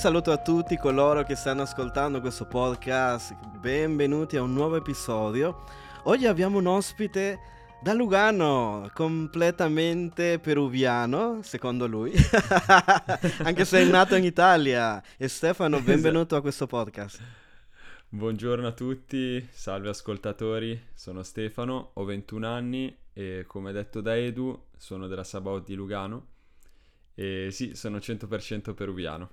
saluto a tutti coloro che stanno ascoltando questo podcast, benvenuti a un nuovo episodio. Oggi abbiamo un ospite da Lugano, completamente peruviano, secondo lui, anche se è nato in Italia. E Stefano, esatto. benvenuto a questo podcast. Buongiorno a tutti, salve ascoltatori, sono Stefano, ho 21 anni e come detto da Edu sono della Sabaot di Lugano e sì, sono 100% peruviano.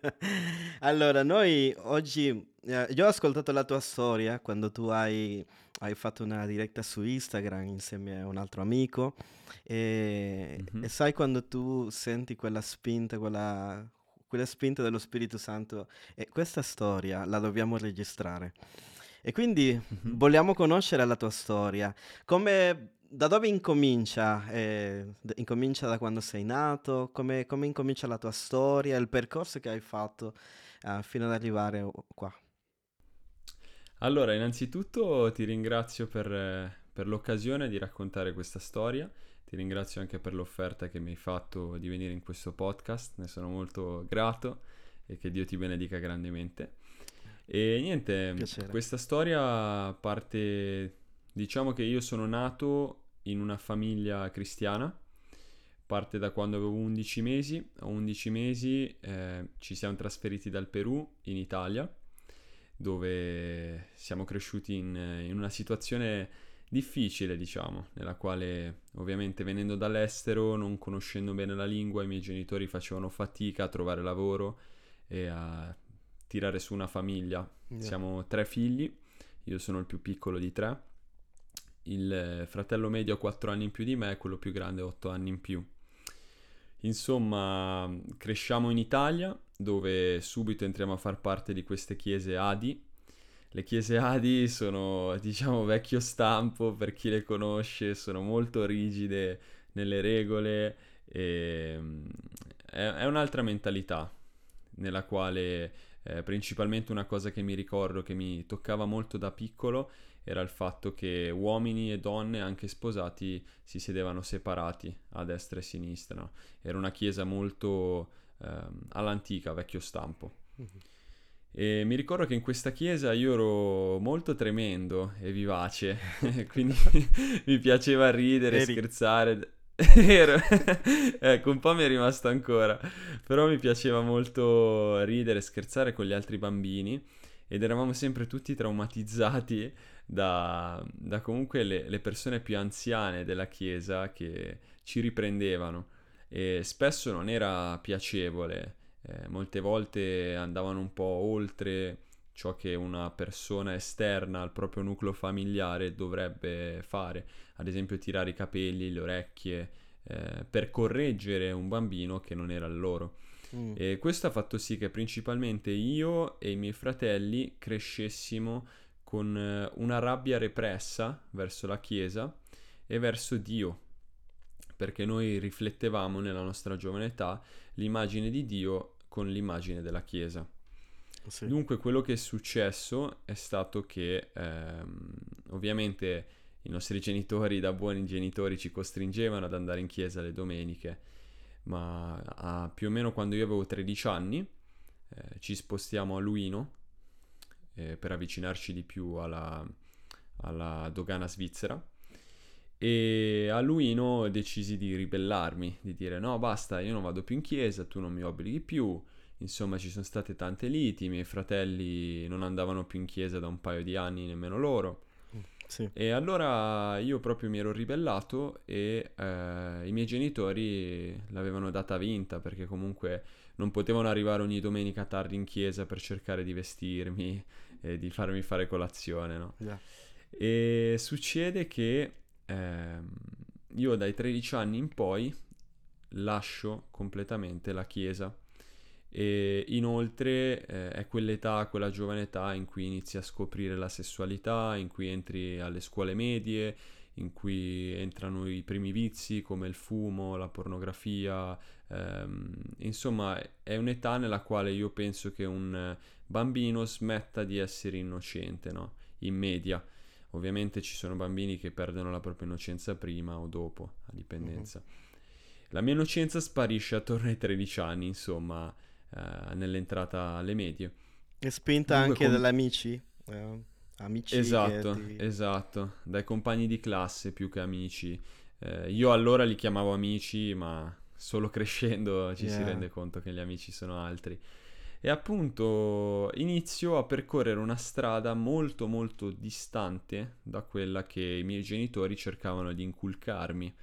allora, noi oggi, eh, io ho ascoltato la tua storia quando tu hai, hai, fatto una diretta su Instagram insieme a un altro amico e, mm-hmm. e sai quando tu senti quella spinta, quella, quella spinta dello Spirito Santo e questa storia la dobbiamo registrare. E quindi mm-hmm. vogliamo conoscere la tua storia. Come da dove incomincia? Eh, incomincia da quando sei nato? Come, come, incomincia la tua storia, il percorso che hai fatto uh, fino ad arrivare qua? Allora, innanzitutto ti ringrazio per, per, l'occasione di raccontare questa storia, ti ringrazio anche per l'offerta che mi hai fatto di venire in questo podcast, ne sono molto grato e che Dio ti benedica grandemente. E niente, Piacere. questa storia parte Diciamo che io sono nato in una famiglia cristiana, parte da quando avevo 11 mesi, a 11 mesi eh, ci siamo trasferiti dal Perù in Italia, dove siamo cresciuti in, in una situazione difficile, diciamo, nella quale ovviamente venendo dall'estero, non conoscendo bene la lingua, i miei genitori facevano fatica a trovare lavoro e a tirare su una famiglia. Yeah. Siamo tre figli, io sono il più piccolo di tre il fratello medio ha 4 anni in più di me, quello più grande ha 8 anni in più. Insomma, cresciamo in Italia, dove subito entriamo a far parte di queste chiese Adi. Le chiese Adi sono, diciamo, vecchio stampo per chi le conosce, sono molto rigide nelle regole e è, è un'altra mentalità nella quale eh, principalmente una cosa che mi ricordo che mi toccava molto da piccolo era il fatto che uomini e donne, anche sposati, si sedevano separati a destra e a sinistra. Era una chiesa molto ehm, all'antica, vecchio stampo. Mm-hmm. E mi ricordo che in questa chiesa io ero molto tremendo e vivace, quindi mi piaceva ridere, Eri. scherzare. ecco, un po' mi è rimasto ancora, però mi piaceva molto ridere, scherzare con gli altri bambini ed eravamo sempre tutti traumatizzati da, da comunque le, le, persone più anziane della chiesa che ci riprendevano e spesso non era piacevole, eh, molte volte andavano un po' oltre ciò che una persona esterna al proprio nucleo familiare dovrebbe fare, ad esempio tirare i capelli, le orecchie, eh, per correggere un bambino che non era il loro. Mm. E questo ha fatto sì che principalmente io e i miei fratelli crescessimo con eh, una rabbia repressa verso la Chiesa e verso Dio, perché noi riflettevamo nella nostra giovane età l'immagine di Dio con l'immagine della Chiesa. Sì. Dunque quello che è successo è stato che ehm, ovviamente i nostri genitori da buoni genitori ci costringevano ad andare in chiesa le domeniche, ma a, più o meno quando io avevo 13 anni eh, ci spostiamo a Luino eh, per avvicinarci di più alla, alla dogana svizzera. E a Luino decisi di ribellarmi, di dire no basta, io non vado più in chiesa, tu non mi obblighi più. Insomma ci sono state tante liti, i miei fratelli non andavano più in chiesa da un paio di anni, nemmeno loro. Sì. E allora io proprio mi ero ribellato e eh, i miei genitori l'avevano data vinta perché comunque non potevano arrivare ogni domenica tardi in chiesa per cercare di vestirmi e di farmi fare colazione, no? Yeah. E succede che eh, io dai 13 anni in poi lascio completamente la chiesa e inoltre eh, è quell'età, quella giovane età in cui inizi a scoprire la sessualità, in cui entri alle scuole medie, in cui entrano i primi vizi come il fumo, la pornografia, ehm, insomma è un'età nella quale io penso che un bambino smetta di essere innocente, no? In media. Ovviamente ci sono bambini che perdono la propria innocenza prima o dopo, a dipendenza. Uh-huh. La mia innocenza sparisce attorno ai 13 anni, insomma, eh, nell'entrata alle medie. E spinta Dunque, anche com- dagli amici? eh, amici Esatto, ti... esatto, dai compagni di classe più che amici. Eh, io allora li chiamavo amici, ma solo crescendo ci si Yeah. rende conto che gli amici sono altri. E appunto inizio a percorrere una strada molto molto distante da quella che i miei genitori cercavano di inculcarmi.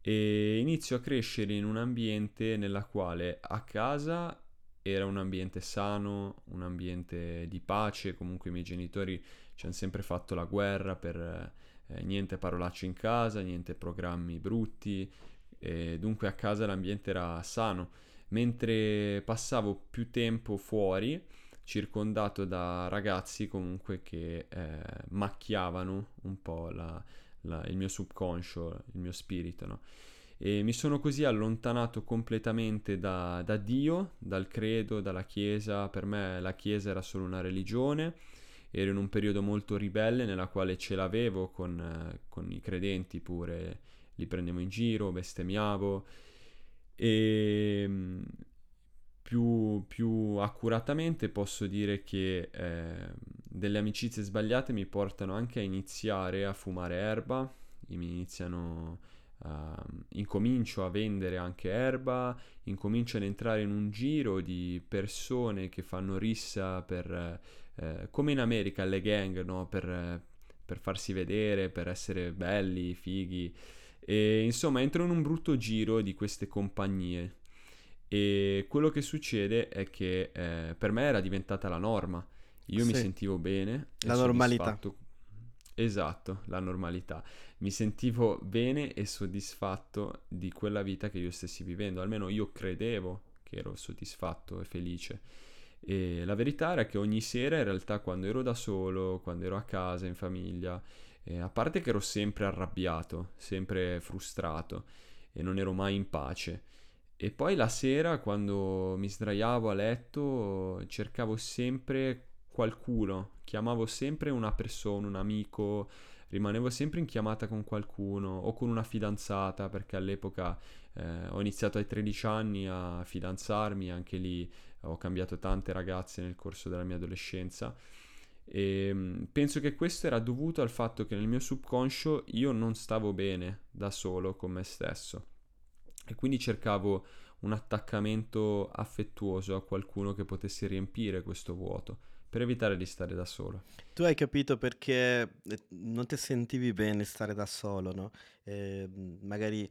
E inizio a crescere in un ambiente nella quale a casa era un ambiente sano, un ambiente di pace, comunque i miei genitori ci hanno sempre fatto la guerra per eh, niente parolacce in casa, niente programmi brutti, e dunque a casa l'ambiente era sano, mentre passavo più tempo fuori, circondato da ragazzi comunque che eh, macchiavano un po' la- la- il mio subconscio, il mio spirito, no? E mi sono così allontanato completamente da, da Dio, dal credo, dalla Chiesa. Per me la Chiesa era solo una religione. Ero in un periodo molto ribelle nella quale ce l'avevo con, eh, con i credenti pure, li prendevo in giro, bestemmiavo. E mm, più, più accuratamente posso dire che eh, delle amicizie sbagliate mi portano anche a iniziare a fumare erba, mi iniziano a- incomincio a vendere anche erba, incomincio ad entrare in un giro di persone che fanno rissa per, eh, come in America, le gang, no? Per, per farsi vedere, per essere belli, fighi. E insomma, entro in un brutto giro di queste compagnie. E quello che succede è che eh, per me era diventata la norma. Io mi Sì. sentivo bene La normalità. Esatto, la normalità. Mi sentivo bene e soddisfatto di quella vita che io stessi vivendo. Almeno io credevo che ero soddisfatto e felice. E la verità era che ogni sera, in realtà, quando ero da solo, quando ero a casa, in famiglia, eh, a parte che ero sempre arrabbiato, sempre frustrato e non ero mai in pace. E poi la sera, quando mi sdraiavo a letto, cercavo sempre qualcuno, chiamavo sempre una persona, un amico, rimanevo sempre in chiamata con qualcuno o con una fidanzata, perché all'epoca eh, ho iniziato ai 13 anni a fidanzarmi, anche lì ho cambiato tante ragazze nel corso della mia adolescenza. E mm, penso che questo era dovuto al fatto che nel mio subconscio io non stavo bene da solo con me stesso e quindi cercavo un attaccamento affettuoso a qualcuno che potesse riempire questo vuoto per evitare di stare da solo. Tu hai capito perché eh, non ti sentivi bene stare da solo, no? Eh, magari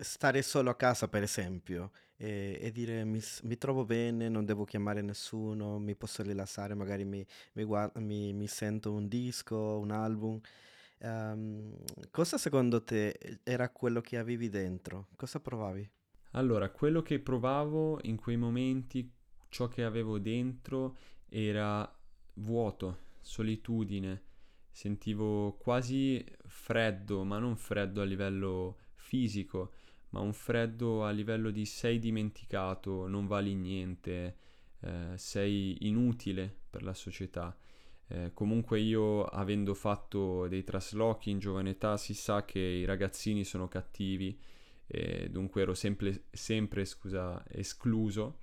stare solo a casa, per esempio, e, e dire mi, mi trovo bene, non devo chiamare nessuno, mi posso rilassare, magari mi, mi guard- mi- mi sento un disco, un album. Ehm, cosa secondo te era quello che avevi dentro? Cosa provavi? Allora, quello che provavo in quei momenti, ciò che avevo dentro era vuoto, solitudine, sentivo quasi freddo, ma non freddo a livello fisico, ma un freddo a livello di sei dimenticato, non vali niente, eh, sei inutile per la società. Eh, comunque io, avendo fatto dei traslochi in giovane età, si sa che i ragazzini sono cattivi e dunque ero sempre, sempre scusa, escluso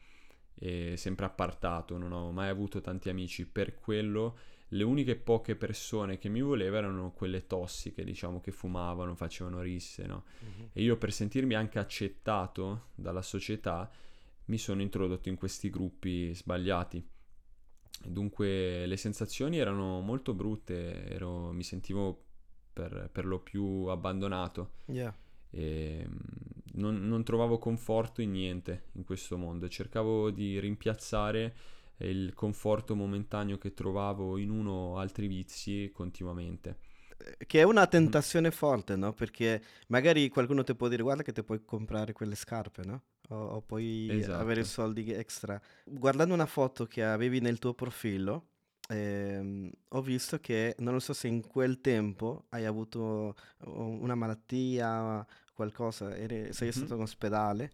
e sempre appartato, non ho mai avuto tanti amici. Per quello le uniche poche persone che mi volevano erano quelle tossiche, diciamo, che fumavano, facevano risse, no? E io per sentirmi anche accettato dalla società mi sono introdotto in questi gruppi sbagliati. Dunque le sensazioni erano molto brutte, ero- mi sentivo per, per lo più abbandonato Yeah. e mm, non, non trovavo conforto in niente in questo mondo cercavo di rimpiazzare il conforto momentaneo che trovavo in uno o altri vizi continuamente. Che è una Mhm. tentazione forte, no? Perché magari qualcuno ti può dire, guarda che ti puoi comprare quelle scarpe, no? O, o puoi avere Esatto. soldi extra. Guardando una foto che avevi nel tuo profilo, ehm, ho visto che, non lo so se in quel tempo hai avuto una malattia, qualcosa, eri- sei Mhm. stato in ospedale.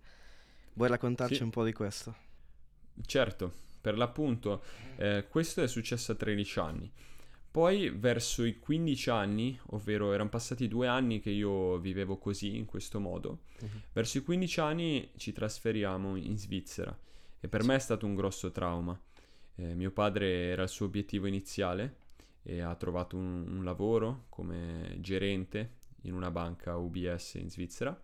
Vuoi raccontarci Sì. un po' di questo? Certo, per l'appunto, eh, questo è successo a 13 anni. Poi verso i 15 anni, ovvero erano passati due anni che io vivevo così, in questo modo, Mhm. verso i 15 anni ci trasferiamo in Svizzera E per me è stato un grosso trauma. Eh, mio padre era il suo obiettivo iniziale e ha trovato un, un lavoro come gerente in una banca UBS in Svizzera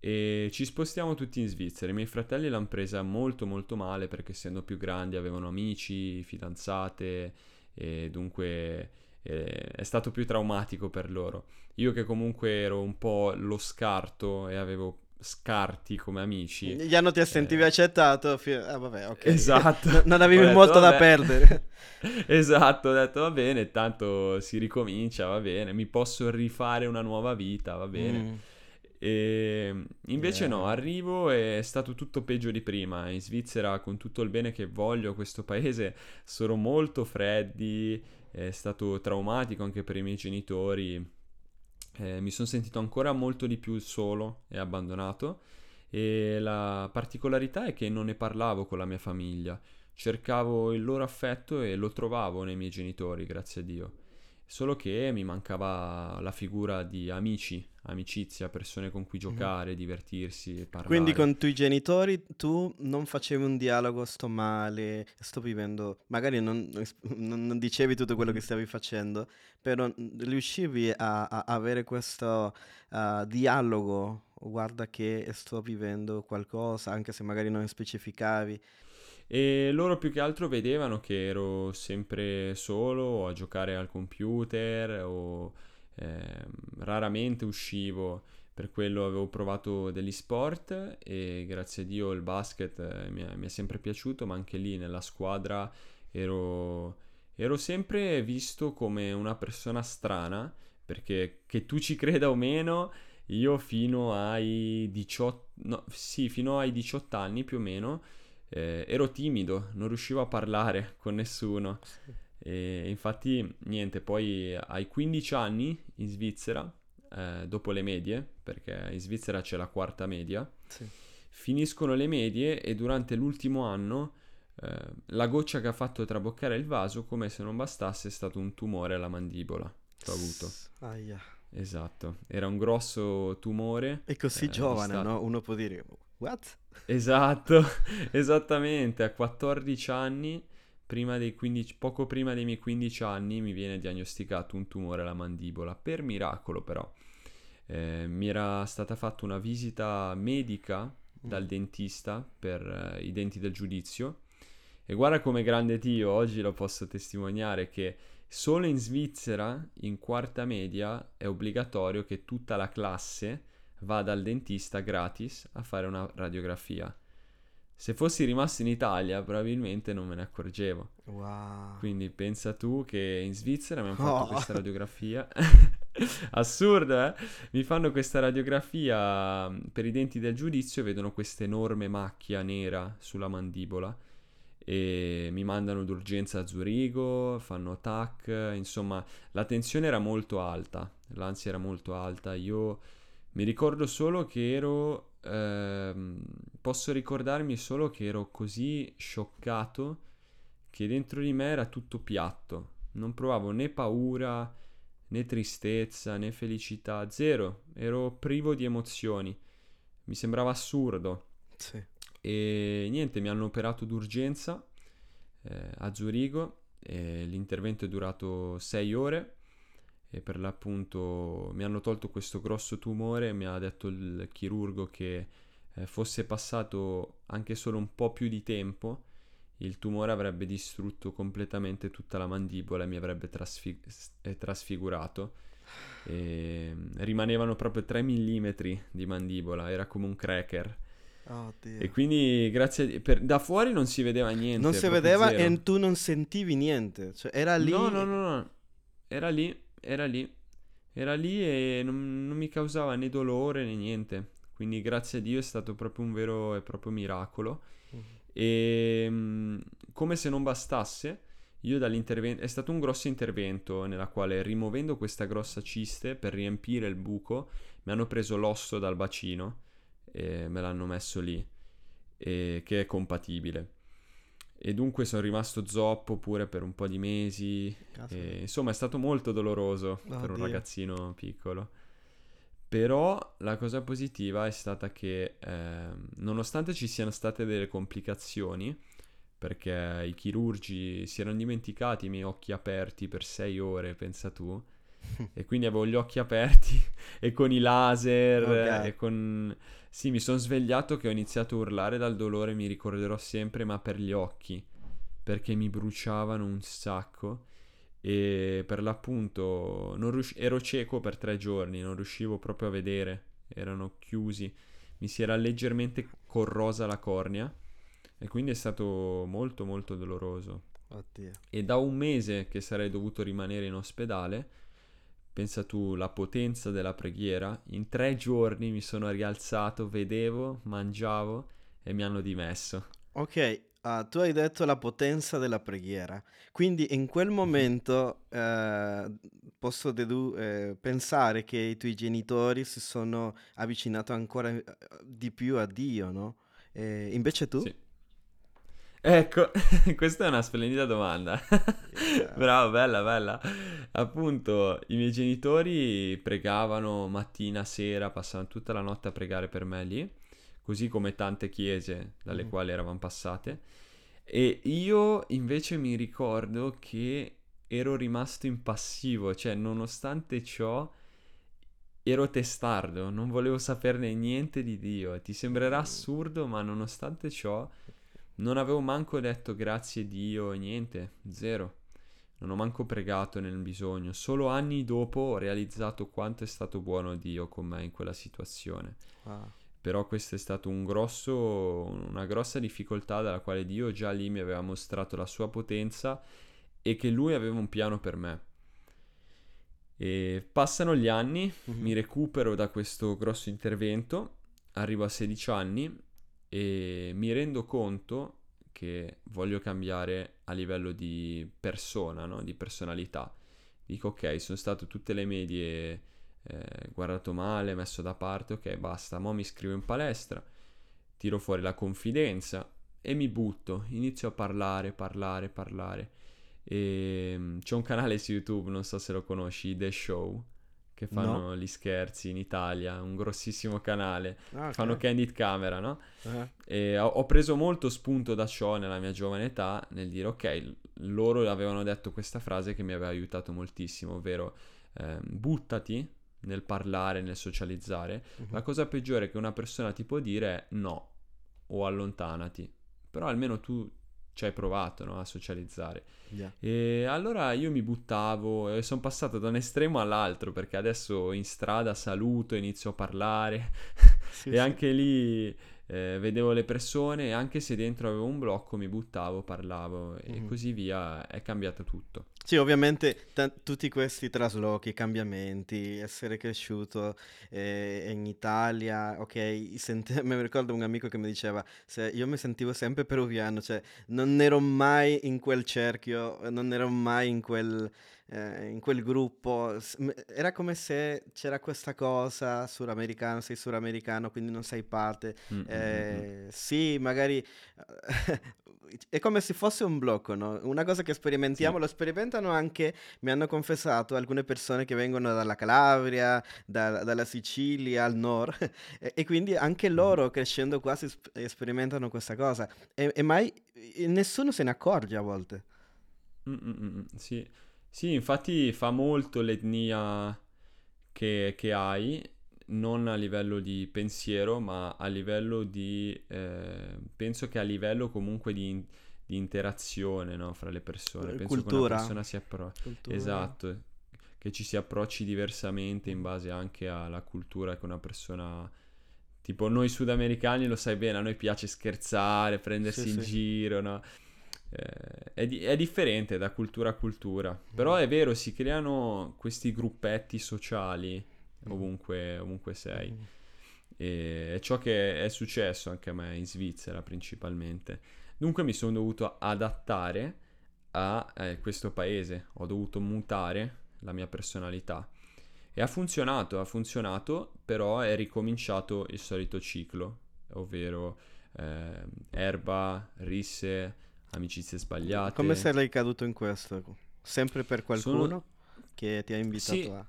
e ci spostiamo tutti in Svizzera. I miei fratelli l'hanno presa molto molto male perché essendo più grandi avevano amici, fidanzate e dunque eh, è stato più traumatico per loro. Io che comunque ero un po' lo scarto e avevo scarti come amici. Gli hanno ti sentivi eh... accettato. Fi- ah, vabbè, ok. Esatto. N- non avevi detto, molto vabbè. da perdere. esatto, ho detto va bene, tanto si ricomincia, va bene, mi posso rifare una nuova vita, va bene. Mm. E invece yeah. no, arrivo e è stato tutto peggio di prima. In Svizzera, con tutto il bene che voglio a questo paese, sono molto freddi, è stato traumatico anche per i miei genitori. Eh, mi sono sentito ancora molto di più solo e abbandonato. E la particolarità è che non ne parlavo con la mia famiglia. Cercavo il loro affetto e lo trovavo nei miei genitori, grazie a Dio. Solo che mi mancava la figura di amici, amicizia, persone con cui mhm. giocare, mm-hmm. divertirsi, parlare. Quindi con i tuoi genitori tu non facevi un dialogo, sto male, sto vivendo, magari non, non, non dicevi tutto quello che stavi facendo, però riuscivi a, a avere questo uh, dialogo, guarda che sto vivendo qualcosa, anche se magari non specificavi. E loro più che altro vedevano che ero sempre solo a giocare al computer o eh, raramente uscivo, per quello avevo provato degli sport e grazie a Dio il basket eh, mi, è, mi, è, sempre piaciuto, ma anche lì nella squadra ero, ero sempre visto come una persona strana, perché che tu ci creda o meno, io fino ai 18, no, sì, fino ai 18 anni più o meno eh, ero timido, non riuscivo a parlare con nessuno. E infatti, niente, poi ai 15 anni in Svizzera, eh, dopo le medie, perché in Svizzera c'è la quarta media, sì. finiscono le medie e durante l'ultimo anno eh, la goccia che ha fatto traboccare il vaso, come se non bastasse, è stato un tumore alla mandibola che ho avuto. Aia. Esatto, era un grosso tumore. E così eh, giovane, no? Uno può dire, what? Esatto, esattamente, a 14 anni, prima 15, poco prima dei miei 15 anni, mi viene diagnosticato un tumore alla mandibola, per miracolo però. Eh, mi era stata fatta una visita medica dal mm. dentista per eh, i denti del giudizio e guarda come grande Dio, oggi lo posso testimoniare che solo in Svizzera, in quarta media, è obbligatorio che tutta la classe va dal dentista gratis a fare una radiografia. Se fossi rimasto in Italia probabilmente non me ne accorgevo. Wow. Quindi pensa tu che in Svizzera mi hanno fatto oh. questa radiografia. Assurdo, eh? Mi fanno questa radiografia mm, per i denti del giudizio e vedono questa enorme macchia nera sulla mandibola e mi mandano d'urgenza a Zurigo, fanno TAC, insomma la tensione era molto alta, l'ansia era molto alta, io mi ricordo solo che ero... Ehm, posso ricordarmi solo che ero così scioccato che dentro di me era tutto piatto. Non provavo né paura, né tristezza, né felicità, zero. Ero privo di emozioni. Mi sembrava assurdo. Sì. E niente, mi hanno operato d'urgenza eh, a Zurigo. l'intervento è durato sei ore e per l'appunto mi hanno tolto questo grosso tumore, mi ha detto il chirurgo che eh, fosse passato anche solo un po' più di tempo, il tumore avrebbe distrutto completamente tutta la mandibola e mi avrebbe trasfig- eh, trasfigurato. E mm, rimanevano proprio 3 mm di mandibola, era come un cracker. Oh, e quindi grazie a... per... da fuori non si vedeva niente. Non si vedeva zero. e tu non sentivi niente. Cioè, era lì. No, no, no, no. Era lì era lì, era lì e non, non mi causava né dolore né niente. Quindi grazie a Dio è stato proprio un vero e proprio miracolo. Mm. E mm, come se non bastasse, io dall'intervento... È stato un grosso intervento nella quale rimuovendo questa grossa ciste per riempire il buco, mi hanno preso l'osso dal bacino e me l'hanno messo lì, e... che è compatibile. E dunque sono rimasto zoppo pure per un po' di mesi. E, insomma, è stato molto doloroso oh, per un Dio. ragazzino piccolo. Però la cosa positiva è stata che eh, nonostante ci siano state delle complicazioni, perché i chirurgi si erano dimenticati i miei occhi aperti per sei ore, pensa tu, e quindi avevo gli occhi aperti e con i laser okay. e con... Sì, mi sono svegliato che ho iniziato a urlare dal dolore, mi ricorderò sempre, ma per gli occhi, perché mi bruciavano un sacco e per l'appunto rius- ero cieco per tre giorni, non riuscivo proprio a vedere, erano chiusi, mi si era leggermente corrosa la cornea e quindi è stato molto molto doloroso. Oddio. E da un mese che sarei dovuto rimanere in ospedale, pensa tu la potenza della preghiera, in tre giorni mi sono rialzato, vedevo, mangiavo e mi hanno dimesso. Ok, Uh, tu hai detto la potenza della preghiera, quindi in quel momento uh, posso dedu- eh, pensare che i tuoi genitori si sono avvicinati ancora eh, di più a Dio, no? E invece tu? Sì. Ecco, questa è una splendida domanda. Yeah. Bravo, bella, bella. Appunto, i miei genitori pregavano mattina, sera, passavano tutta la notte a pregare per me lì così come tante chiese dalle mm. quali eravamo passate. E io invece mi ricordo che ero rimasto impassivo, cioè nonostante ciò ero testardo, non volevo saperne niente di Dio. Ti sembrerà mm. assurdo, ma nonostante ciò non avevo manco detto grazie Dio, niente, zero. Non ho manco pregato nel bisogno. Solo anni dopo ho realizzato quanto è stato buono Dio con me in quella situazione. Wow però questo è stato un grosso, una grossa difficoltà dalla quale Dio già lì mi aveva mostrato la sua potenza e che lui aveva un piano per me. E passano gli anni, mm-hmm. mi recupero da questo grosso intervento, arrivo a 16 anni e mi rendo conto che voglio cambiare a livello di persona, no? di personalità. Dico ok, sono stato tutte le medie eh, guardato male, messo da parte, ok, basta, mo mi iscrivo in palestra, tiro fuori la confidenza e mi butto, inizio a parlare, parlare, parlare. E ehm, c'è un canale su YouTube, non so se lo conosci, The Show, che fanno no. gli scherzi in Italia, un grossissimo canale, ah, okay. fanno candid camera, no? Uh-huh. E ho, ho, preso molto spunto da ciò nella mia giovane età, nel dire ok, loro avevano detto questa frase che mi aveva aiutato moltissimo, ovvero eh, buttati, nel parlare, nel socializzare, uh-huh. la cosa peggiore che una persona ti può dire è no o allontanati. Però almeno tu ci hai provato no, a socializzare. Yeah. E allora io mi buttavo e sono passato da un estremo all'altro perché adesso in strada saluto, inizio a parlare sì, e sì. anche lì eh, vedevo le persone e anche se dentro avevo un blocco mi buttavo, parlavo mm-hmm. e così via, è cambiato tutto. Sì, ovviamente t- tutti questi traslochi, cambiamenti, essere cresciuto eh, in Italia, ok, sent- mi ricordo un amico che mi diceva, se io mi sentivo sempre peruviano, cioè non ero mai in quel cerchio, non ero mai in quel eh, in quel gruppo era come se c'era questa cosa suramericano, sei suramericano, quindi non sei parte. Mm, mm, mm, eh, sì, magari è come se fosse un blocco, no? Una cosa che sperimentiamo, sì. lo sperimentano anche, mi hanno confessato alcune persone che vengono dalla Calabria, da, dalla Sicilia al nord, e, e, quindi anche loro crescendo qua si sp- sperimentano questa cosa. E, e mai nessuno se ne accorge a volte. Mm-mm, sì. Sì, infatti fa molto l'etnia che, che hai, non a livello di pensiero, ma a livello di... Eh, penso che a livello comunque di, di interazione no, fra le persone. Penso Cultura. che una persona si approcci... Esatto, che ci si approcci diversamente in base anche alla cultura che una persona... Tipo noi sudamericani lo sai bene, a noi piace scherzare, prendersi sì, in sì. giro, no? Eh, è, di- è, differente da cultura a cultura, mm. però è vero, si creano questi gruppetti sociali mm. ovunque, ovunque sei. Mm. E è ciò che è successo anche a me in Svizzera principalmente. Dunque mi sono dovuto adattare a eh, questo paese, ho dovuto mutare la mia personalità. E ha funzionato, ha funzionato, però è ricominciato il solito ciclo, ovvero eh, erba, risse, amicizie sbagliate. Come sei caduto in questo? Sempre per qualcuno Sono... che ti ha invitato sì. a...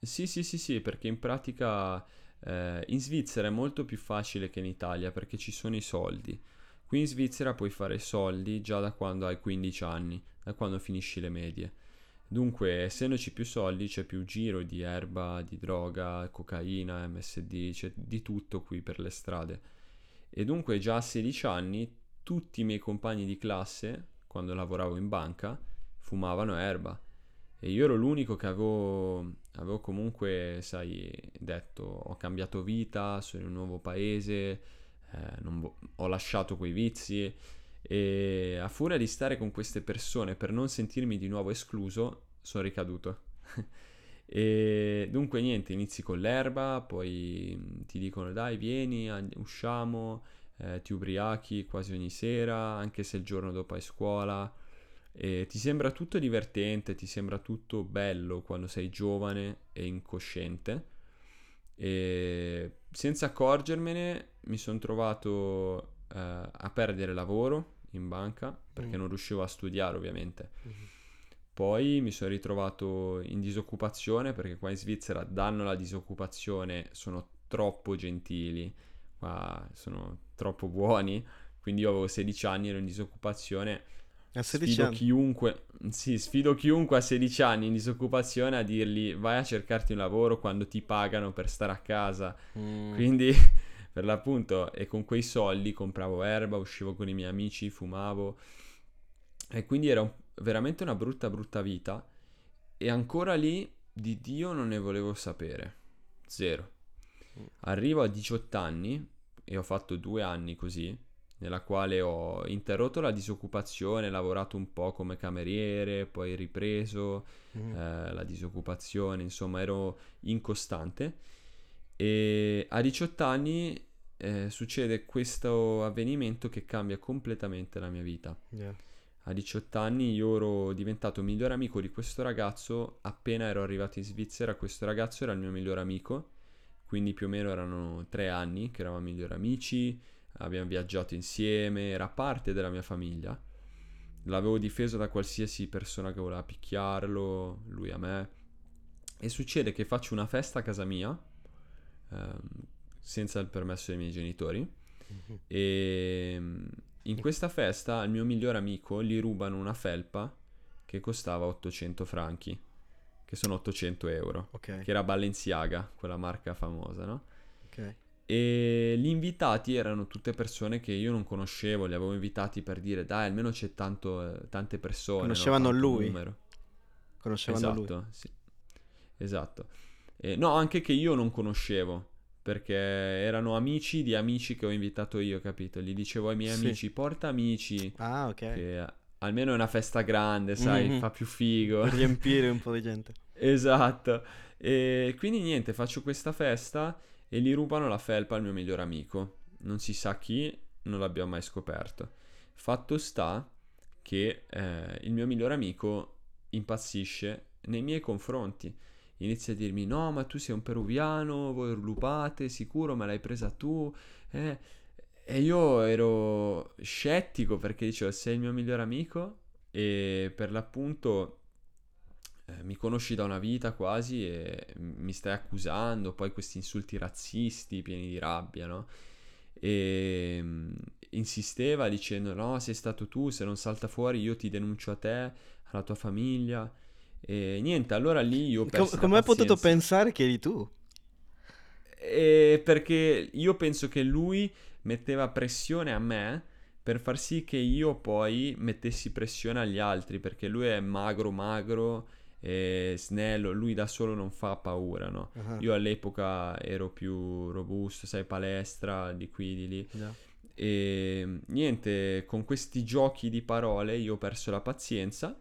Sì, sì, sì, sì, perché in pratica eh, in Svizzera è molto più facile che in Italia perché ci sono i soldi. Qui in Svizzera puoi fare soldi già da quando hai 15 anni, da quando finisci le medie. Dunque, essendoci più soldi, c'è più giro di erba, di droga, cocaina, MSD, c'è di tutto qui per le strade. E dunque già a 16 anni tutti i miei compagni di classe, quando lavoravo in banca, fumavano erba. E io ero l'unico che avevo, avevo comunque, sai, detto, ho cambiato vita, sono in un nuovo paese, eh, vo- ho lasciato quei vizi e a furia di stare con queste persone per non sentirmi di nuovo escluso, sono ricaduto. e dunque niente, inizi con l'erba, poi ti dicono dai vieni, usciamo, eh, ti ubriachi quasi ogni sera, anche se il giorno dopo hai scuola e ti sembra tutto divertente, ti sembra tutto bello quando sei giovane e incosciente. E senza accorgermene mi sono trovato eh, a perdere lavoro in banca perché mm. non riuscivo a studiare ovviamente. Mm-hmm. Poi mi sono ritrovato in disoccupazione perché qua in Svizzera danno la disoccupazione, sono troppo gentili, qua sono troppo buoni. Quindi io avevo 16 anni, ero in disoccupazione a 16 sfido anni. chiunque, sì, sfido chiunque a 16 anni in disoccupazione a dirgli vai a cercarti un lavoro quando ti pagano per stare a casa. Mm. Quindi, per l'appunto, e con quei soldi compravo erba, uscivo con i miei amici, fumavo. E quindi era un, veramente una brutta, brutta vita. E ancora lì di Dio non ne volevo sapere. Zero. Mm. Arrivo a 18 anni e ho fatto due anni così nella quale ho interrotto la disoccupazione, lavorato un po' come cameriere, poi ripreso mm. eh, la disoccupazione, insomma ero incostante. E a 18 anni eh, succede questo avvenimento che cambia completamente la mia vita. Yeah. A 18 anni io ero diventato migliore amico di questo ragazzo, appena ero arrivato in Svizzera questo ragazzo era il mio migliore amico, quindi più o meno erano tre anni che eravamo migliori amici, abbiamo viaggiato insieme, era parte della mia famiglia. L'avevo difeso da qualsiasi persona che voleva picchiarlo, lui a me. E succede che faccio una festa a casa mia, ehm, senza il permesso dei miei genitori. Mm-hmm. E ehm, in questa festa al mio migliore amico gli rubano una felpa che costava 800 franchi, che sono 800 euro, okay. che era Balenciaga, quella marca famosa, no? Ok. E gli invitati erano tutte persone che io non conoscevo, li avevo invitati per dire dai, almeno c'è tanto, eh, tante persone. Conoscevano no? lui. Numero. Conoscevano esatto, lui. Sì. Esatto. E, no, anche che io non conoscevo, perché erano amici di amici che ho invitato io, capito? Gli dicevo ai miei sì. amici, porta amici. Ah, ok. Che almeno è una festa grande, sai, mm-hmm. fa più figo. Per riempire un po' di gente. Esatto. E quindi niente, faccio questa festa e gli rubano la felpa al mio migliore amico. Non si sa chi, non l'abbiamo mai scoperto. Fatto sta che eh, il mio migliore amico impazzisce nei miei confronti. Inizia a dirmi: No, ma tu sei un peruviano, voi rubate, sicuro me l'hai presa tu. Eh. E io ero scettico perché dicevo: Sei il mio migliore amico. E per l'appunto eh, mi conosci da una vita quasi e mi stai accusando, poi questi insulti razzisti pieni di rabbia, no? E um, insisteva dicendo no, sei stato tu, se non salta fuori io ti denuncio a te, alla tua famiglia. E niente, allora lì io... Com- come hai potuto pensare che eri tu? E perché io penso che lui metteva pressione a me per far sì che io poi mettessi pressione agli altri, perché lui è magro magro e snello, lui da solo non fa paura, no? Uh-huh. Io all'epoca ero più robusto, sai, palestra, di qui, di lì. Yeah. E niente, con questi giochi di parole io ho perso la pazienza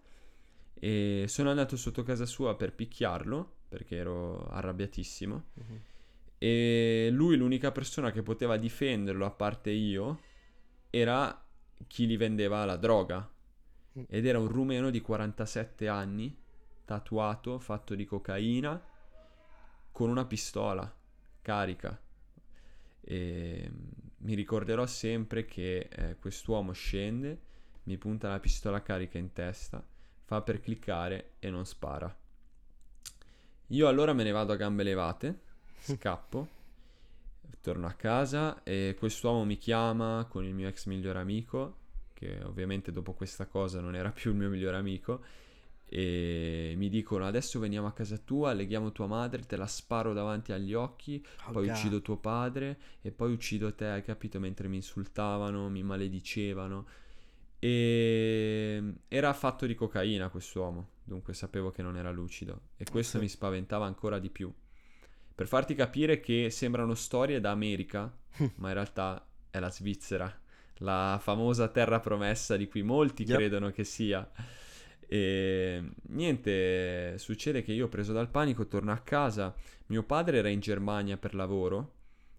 e sono andato sotto casa sua per picchiarlo, perché ero arrabbiatissimo. Uh-huh. E lui, l'unica persona che poteva difenderlo, a parte io, era chi gli vendeva la droga. Mm. Ed era un rumeno di 47 anni tatuato, fatto di cocaina, con una pistola carica. E mi ricorderò sempre che eh, quest'uomo scende, mi punta la pistola carica in testa, fa per cliccare e non spara. Io allora me ne vado a gambe levate, scappo, torno a casa e quest'uomo mi chiama con il mio ex migliore amico, che ovviamente dopo questa cosa non era più il mio migliore amico, e mi dicono adesso veniamo a casa tua, leghiamo tua madre, te la sparo davanti agli occhi, Oh, poi God. uccido tuo padre e poi uccido te, hai capito? Mentre mi insultavano, mi maledicevano. E era fatto di cocaina quest'uomo, dunque sapevo che non era lucido e questo Sì. mi spaventava ancora di più. Per farti capire che sembrano storie da America, ma in realtà è la Svizzera, la famosa terra promessa di cui molti Yep. credono che sia. E niente, succede che io preso dal panico torno a casa, mio padre era in Germania per lavoro,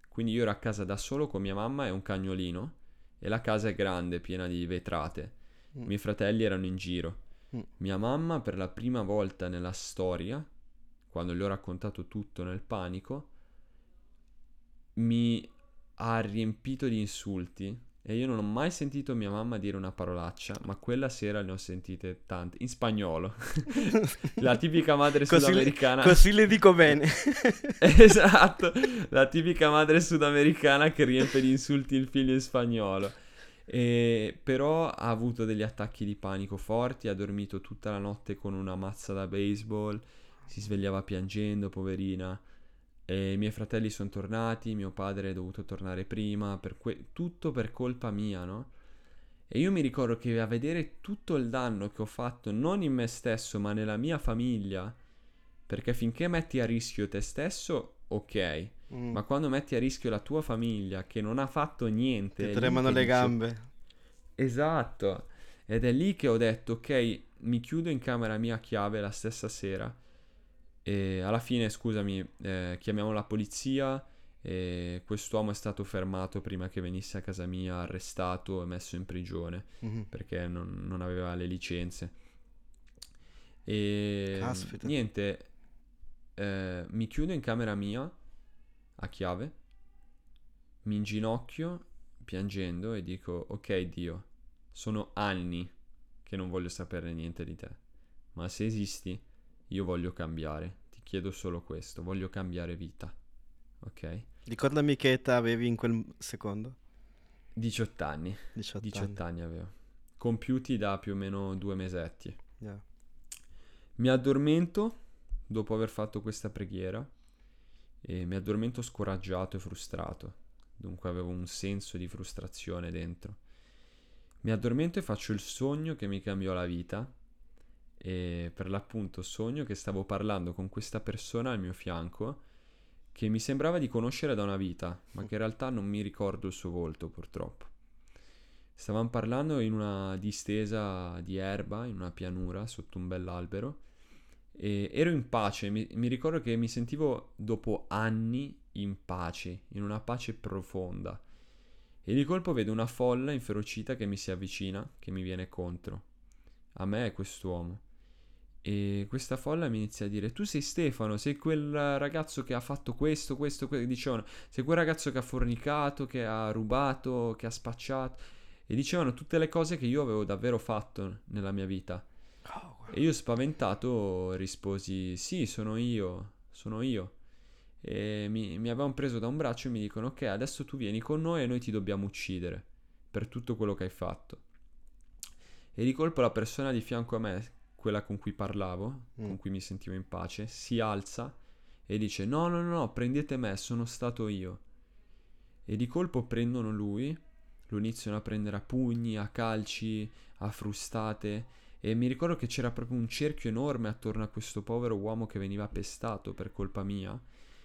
quindi io ero a casa da solo con mia mamma e un cagnolino e la casa è grande, piena di vetrate. Mm. I miei fratelli erano in giro. Mm. Mia mamma per la prima volta nella storia, quando gli ho raccontato tutto nel panico, mi ha riempito di insulti e io non ho mai sentito mia mamma dire una parolaccia, ma quella sera ne ho sentite tante in spagnolo. La tipica madre Così le- sudamericana. Così le dico bene. Esatto, la tipica madre sudamericana che riempie di insulti il figlio in spagnolo. E però ha avuto degli attacchi di panico forti, ha dormito tutta la notte con una mazza da baseball, si svegliava piangendo, poverina. E i miei fratelli sono tornati, mio padre è dovuto tornare prima, per que- tutto per colpa mia, no? E io mi ricordo che a vedere tutto il danno che ho fatto, non in me stesso, ma nella mia famiglia, perché finché metti a rischio te stesso, ok, Mm. ma quando metti a rischio la tua famiglia che non ha fatto niente, Ti tremano le dici, gambe. Esatto. Ed è lì che ho detto, ok, mi chiudo in camera mia a chiave la stessa sera. E alla fine, scusami, eh, chiamiamo la polizia e quest'uomo è stato fermato prima che venisse a casa mia, arrestato e messo in prigione Mhm. perché non, non aveva le licenze. E Caspita. niente, eh, mi chiudo in camera mia a chiave, mi inginocchio piangendo e dico: Ok, Dio, sono anni che non voglio sapere niente di te, ma se esisti, io voglio cambiare. Ti chiedo solo questo: voglio cambiare vita. Ok? Ricordami che età avevi in quel secondo. 18 anni. 18, 18 anni avevo. Compiuti da più o meno due mesetti. anni. Yeah. Mi addormento dopo aver fatto questa preghiera e mi addormento scoraggiato e frustrato. Dunque avevo un senso di frustrazione dentro. Mi addormento e faccio il sogno che mi cambiò la vita e per l'appunto sogno che stavo parlando con questa persona al mio fianco che mi sembrava di conoscere da una vita, ma che in realtà non mi ricordo il suo volto purtroppo. Stavamo parlando in una distesa di erba, in una pianura, sotto un bell'albero, e ero in pace, mi, mi ricordo che mi sentivo dopo anni in pace, in una pace profonda. E di colpo vedo una folla inferocita che mi si avvicina, che mi viene contro. A me è quest'uomo. E questa folla mi inizia a dire: Tu sei Stefano, sei quel ragazzo che ha fatto questo, questo, questo. Dicevano: Sei quel ragazzo che ha fornicato, che ha rubato, che ha spacciato. E dicevano tutte le cose che io avevo davvero fatto nella mia vita. Oh. E io spaventato risposi: Sì, sono io, sono io. E mi, mi avevano preso da un braccio e mi dicono: Ok, adesso tu vieni con noi e noi ti dobbiamo uccidere per tutto quello che hai fatto. E di colpo la persona di fianco a me, quella con cui parlavo, Mm. con cui mi sentivo in pace, si alza e dice: No, no, no, no, prendete me, sono stato io. E di colpo prendono lui, lo iniziano a prendere a pugni, a calci, a frustate. E mi ricordo che c'era proprio un cerchio enorme attorno a questo povero uomo che veniva pestato per colpa mia.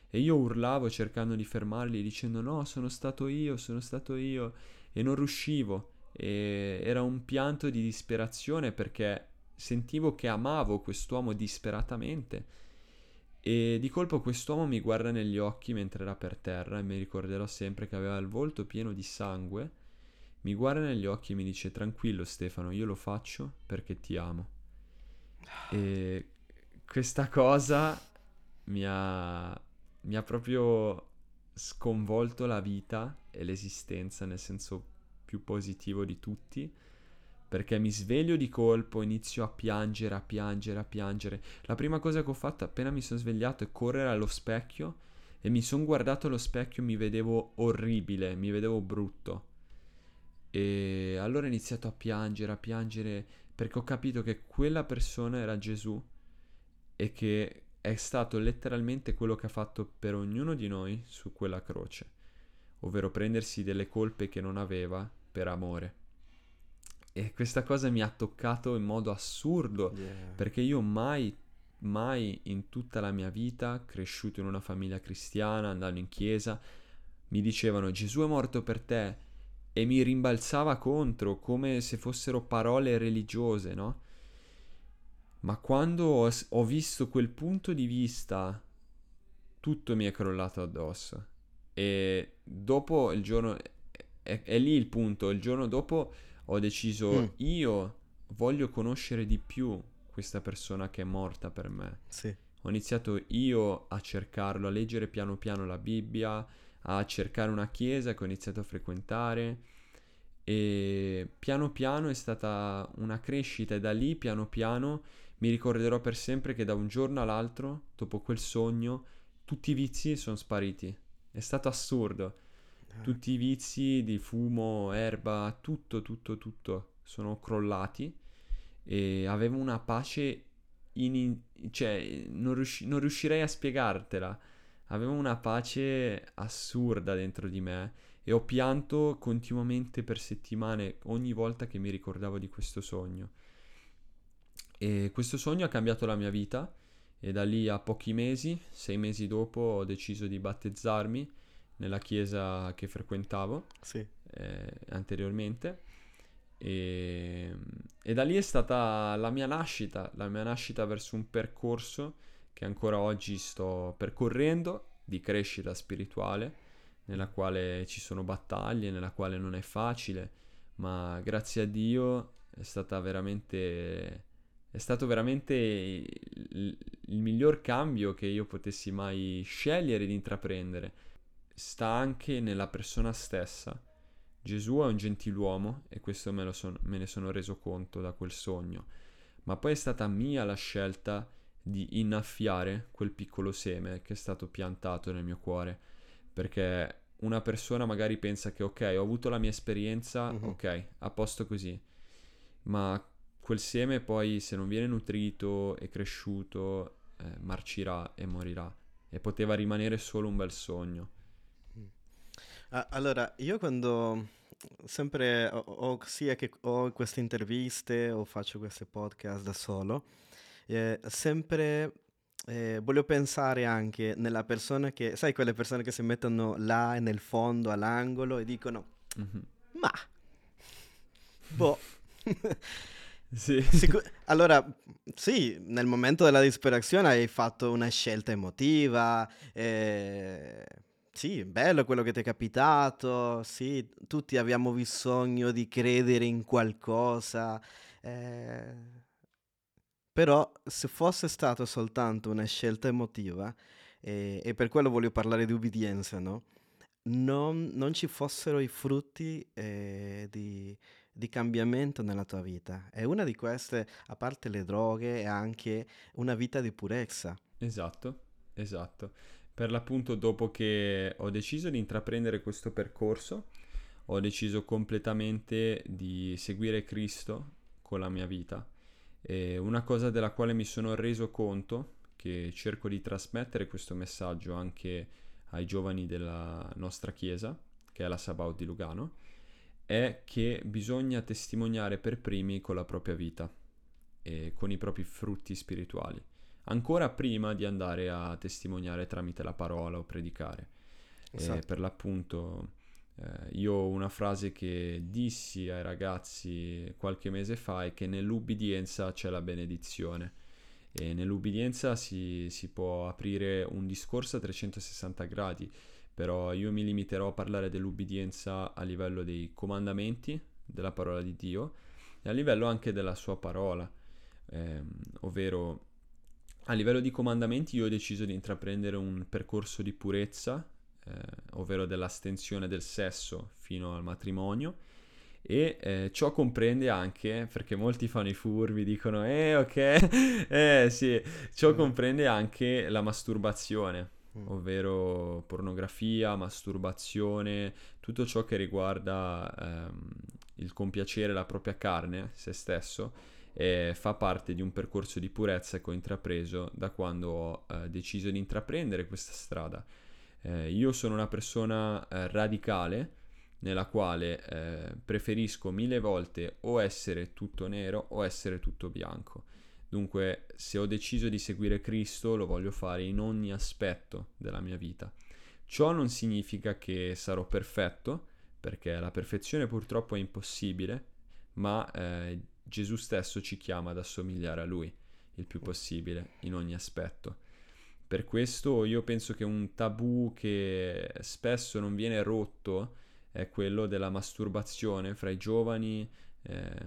E io urlavo cercando di fermarli, dicendo: No, sono stato io, sono stato io. E non riuscivo. E era un pianto di disperazione perché sentivo che amavo quest'uomo disperatamente. E di colpo quest'uomo mi guarda negli occhi mentre era per terra e mi ricorderò sempre che aveva il volto pieno di sangue. Mi guarda negli occhi e mi dice: Tranquillo, Stefano, io lo faccio perché ti amo. E questa cosa mi ha, mi ha proprio sconvolto la vita e l'esistenza nel senso più positivo di tutti perché mi sveglio di colpo, inizio a piangere, a piangere, a piangere. La prima cosa che ho fatto appena mi sono svegliato è correre allo specchio e mi sono guardato allo specchio e mi vedevo orribile, mi vedevo brutto. E allora ho iniziato a piangere, a piangere, perché ho capito che quella persona era Gesù e che è stato letteralmente quello che ha fatto per ognuno di noi su quella croce, ovvero prendersi delle colpe che non aveva per amore. E questa cosa mi ha toccato in modo assurdo, yeah. perché io mai, mai in tutta la mia vita, cresciuto in una famiglia cristiana, andando in chiesa, mi dicevano Gesù è morto per te e mi rimbalzava contro come se fossero parole religiose, no? Ma quando ho, ho visto quel punto di vista, tutto mi è crollato addosso. E dopo il giorno... È, è lì il punto, il giorno dopo ho deciso mm. io voglio conoscere di più questa persona che è morta per me. Sì. Ho iniziato io a cercarlo, a leggere piano piano la Bibbia, a cercare una chiesa che ho iniziato a frequentare e piano piano è stata una crescita e da lì piano piano mi ricorderò per sempre che da un giorno all'altro, dopo quel sogno, tutti i vizi sono spariti. È stato assurdo. Tutti i vizi di fumo, erba, tutto, tutto, tutto sono crollati e avevo una pace in, cioè non, riusci- non riuscirei a spiegartela. Avevo una pace assurda dentro di me e ho pianto continuamente per settimane ogni volta che mi ricordavo di questo sogno. E questo sogno ha cambiato la mia vita e da lì a pochi mesi, sei mesi dopo, ho deciso di battezzarmi nella chiesa che frequentavo sì. eh, anteriormente. E, e, da lì è stata la mia nascita, la mia nascita verso un percorso che ancora oggi sto percorrendo di crescita spirituale, nella quale ci sono battaglie, nella quale non è facile, ma grazie a Dio è stata veramente è stato veramente il, il miglior cambio che io potessi mai scegliere di intraprendere sta anche nella persona stessa. Gesù è un gentiluomo e questo me, son, me, ne sono reso conto da quel sogno, ma poi è stata mia la scelta di innaffiare quel piccolo seme che è stato piantato nel mio cuore, perché una persona magari pensa che ok, ho avuto la mia esperienza, uh-huh. ok, a posto così, ma quel seme poi se non viene nutrito e cresciuto eh, marcirà e morirà e poteva rimanere solo un bel sogno. Ah, allora, io quando sempre o, o sia che ho queste interviste o faccio questi podcast da solo, eh, sempre eh, voglio pensare anche nella persona che, sai, quelle persone che si mettono là nel fondo, all'angolo e dicono, mm-hmm. ma, boh. Sì. Sicur- allora, sì, nel momento della disperazione hai fatto una scelta emotiva, eh, sì, bello quello che ti è capitato, sì, tutti abbiamo bisogno di credere in qualcosa, eh, però se fosse stato soltanto una scelta emotiva, eh, e per quello voglio parlare di ubbidienza, no? Non, non ci fossero i frutti eh, di, di cambiamento nella tua vita. E una di queste, a parte le droghe, è anche una vita di purezza. Esatto, esatto per l'appunto dopo che ho deciso di intraprendere questo percorso, ho deciso completamente di seguire Cristo con la mia vita. E una cosa della quale mi sono reso conto, che cerco di trasmettere questo messaggio anche ai giovani della nostra chiesa, che è la Sabaut di Lugano, è che bisogna testimoniare per primi con la propria vita e con i propri frutti spirituali ancora prima di andare a testimoniare tramite la parola o predicare. Esatto. per l'appunto, eh, io ho una frase che dissi ai ragazzi qualche mese fa è che nell'ubbidienza c'è la benedizione. E nell'ubbidienza si, si può aprire un discorso a 360 gradi, però io mi limiterò a parlare dell'ubbidienza a livello dei comandamenti della parola di Dio e a livello anche della sua parola, ehm, ovvero a livello di comandamenti io ho deciso di intraprendere un percorso di purezza, eh, ovvero dell'astensione del sesso fino al matrimonio, E eh, ciò comprende anche, perché molti fanno i furbi, dicono, eh ok, eh sì, ciò comprende anche la masturbazione, mm. ovvero pornografia, masturbazione, tutto ciò che riguarda ehm, il compiacere la propria carne, se stesso, eh, fa parte di un percorso di purezza che ho intrapreso da quando ho eh, deciso di intraprendere questa strada. Eh, io sono una persona eh, radicale, nella quale eh, preferisco mille volte o essere tutto nero o essere tutto bianco. Dunque, se ho deciso di seguire Cristo, lo voglio fare in ogni aspetto della mia vita. Ciò non significa che sarò perfetto, perché la perfezione purtroppo è impossibile, ma eh, Gesù stesso ci chiama ad assomigliare a Lui il più possibile in ogni aspetto. Per questo io penso che un tabù che spesso non viene rotto è quello della masturbazione fra i giovani, ehm,